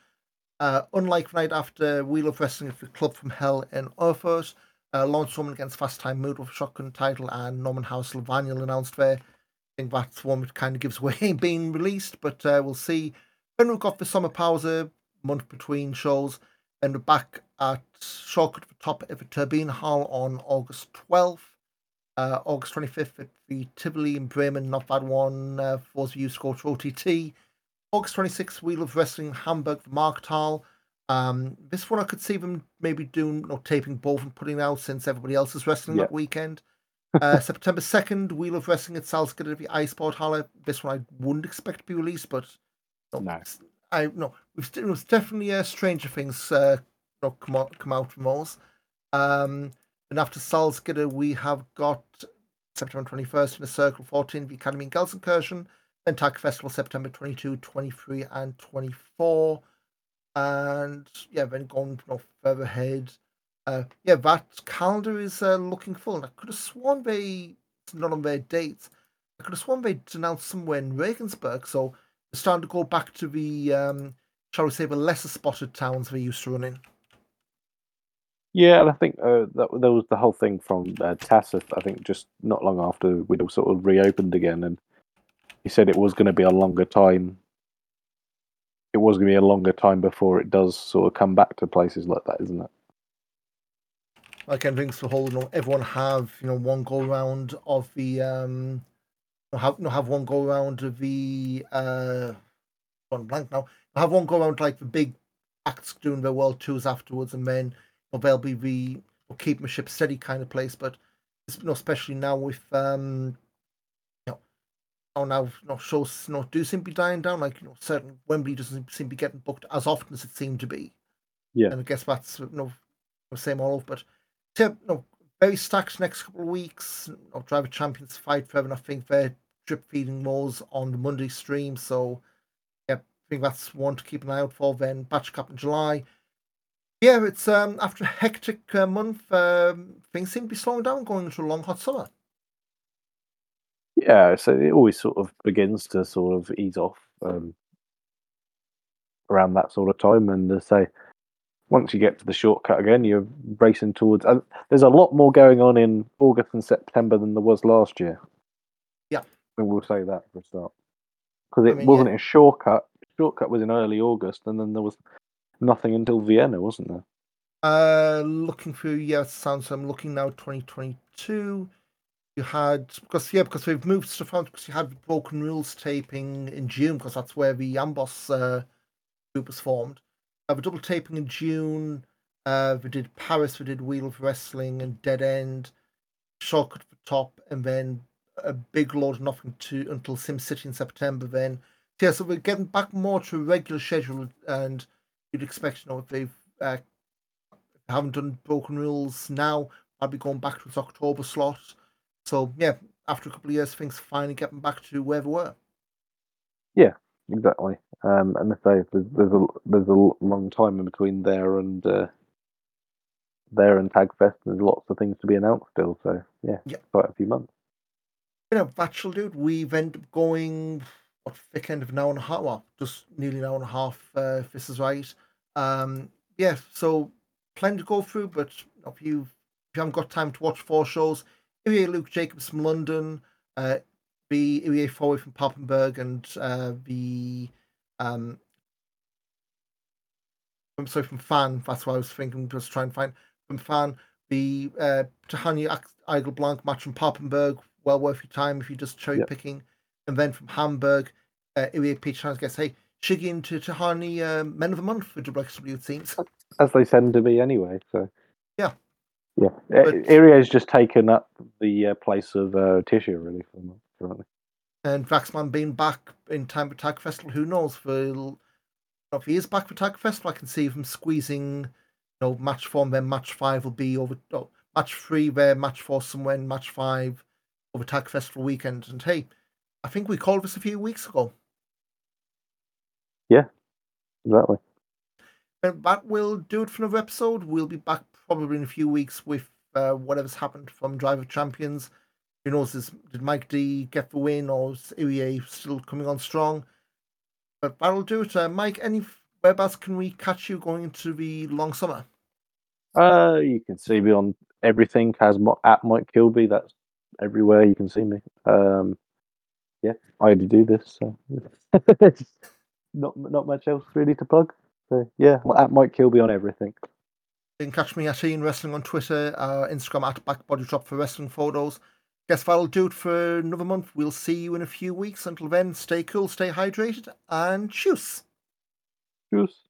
Uh, unlike right after Wheel of Wrestling the Club from Hell in Erfurt, uh, Laurance Roman against Fast Time Mood with a shotgun title, and Norman Harras Levaniel announced there. I think that's one that kind of gives away being released, but uh, we'll see. Then we've got the summer pause, a month between shows, and we're back at Shortcut at the top of the Turbine Hall on August 12th. Uh, August 25th at the Tivoli in Bremen, not bad one uh, for you score OTT. August 26th, Wheel of Wrestling Hamburg, the Markthalle. Um, this one I could see them maybe doing or taping both and putting out since everybody else is wrestling Yep. that weekend. Uh, September 2nd, Wheel of Wrestling at Salzgitter at the iSport Halle. This one I wouldn't expect to be released, but no, it's- I no, we've it was definitely uh, Stranger Things uh, know, come out come out from those. Um, and after Salzgitter, we have got September 21st in the Circle 14, the Academy in Gelsenkirchen, then Festival September 22, 23, and 24. And yeah, then you know, further ahead, uh, yeah, that calendar is uh, looking full. And I could have sworn they, not on their dates, I could have sworn they'd announced somewhere in Regensburg. So starting to go back to the, um, shall we say, the lesser spotted towns they used to run in. Yeah, and I think uh, that there was the whole thing from uh, Tassif. I think just not long after we'd all sort of reopened again, and he said it was going to be a longer time. It was going to be a longer time before it does sort of come back to places like that, isn't it? like and rings the whole you know everyone have you know one go round of the um have know, have one go round of the uh gone blank now have one go round like the big acts doing their world tours afterwards and then know, they'll be the know, keep my ship steady kind of place but especially now with um now you know, shows you know, do seem to be dying down like you know certain Wembley doesn't seem to be getting booked as often as it seemed to be Yeah. and I guess that's you know the same all over but yeah, no, very stacked next couple of weeks. I'll Drive of Champions fight forever, and I think they're drip feeding those on the Monday stream. So, yeah, I think that's one to keep an eye out for. Then Batschkapp in July. Yeah, it's um after a hectic uh, month, um, things seem to be slowing down going into a long hot summer. Yeah, so it always sort of begins to sort of ease off um, around that sort of time, and uh, say once you get to the shortcut again, you're racing towards. Uh, there's a lot more going on in August and September than there was last year. Yeah. and we'll say that for a start because I it mean, wasn't yeah. a shortcut. Shortcut was in early August, and then there was nothing until Vienna, wasn't there? Uh, looking through, yeah, sounds. I'm looking now, 2022. You had because yeah, because we've moved stuff around because you had Broken Rules taping in June because that's where the Amboss uh, group was formed. Uh, the double taping in June. Uh, we did Paris. We did Wheel of Wrestling and Dead End. Shortcut for top, and then a big load of nothing to until Sim City in September. Then yeah, so we're getting back more to a regular schedule, and you'd expect you know if they've uh, haven't done broken rules now. I'll be going back to its October slot. So yeah, after a couple of years, things finally getting back to where they were. Yeah, exactly. Um, and if they, there's, there's a there's a long time in between there and uh, there and Tagfest. There's lots of things to be announced still. So yeah, Yeah. quite a few months. You know, actual dude, we've ended up going what thick end of an hour and a half, well, just nearly an hour and a half. Uh, if this is right. Um, yeah, so plenty to go through, but if you if you haven't got time to watch four shows, Irie Luke Jacobs from London, uh, the Irie Foy from Papenburg, and uh, the um, I'm sorry from Fan. That's what I was thinking. Just try and find from Fan the uh, Tihanyi Aigle Blanc match from Papenburg. Well worth your time if you're just cherry Yep. picking. And then from Hamburg, uh, Irie Peach Chance gets hey Shiggy into Tihanyi uh, Men of the Month for WXW it seems. as they tend to be anyway. So Yeah. Yeah. But- has just taken up the uh, place of uh, Tisha really for them currently. and Vaxman being back in time for Tag Festival, who knows? For if he is back for Tag Festival, I can see him squeezing, you know, match four, and then match five will be over. Oh, match three there, match four somewhere, and match five over Tag Festival weekend. And hey, I think we called this a few weeks ago. Yeah, exactly. And that will do it for another episode. We'll be back probably in a few weeks with uh, whatever's happened from Drive of Champions. Who knows? Is, did Mike D get the win or is Irie still coming on strong? But that'll do it. Uh, Mike, any whereabouts can we catch you going into the long summer? Uh, you can see me on everything as at Mike Kilby. That's everywhere you can see me. Um, yeah, I already do this, so not not much else really to plug. So yeah, at Mike Kilby on everything. You can catch me at Ian Wrestling on Twitter, uh, Instagram at Backbody Drop for wrestling photos. Guess that'll do it for another month. We'll see you in a few weeks. Until then, stay cool, stay hydrated, and choose. Cheers.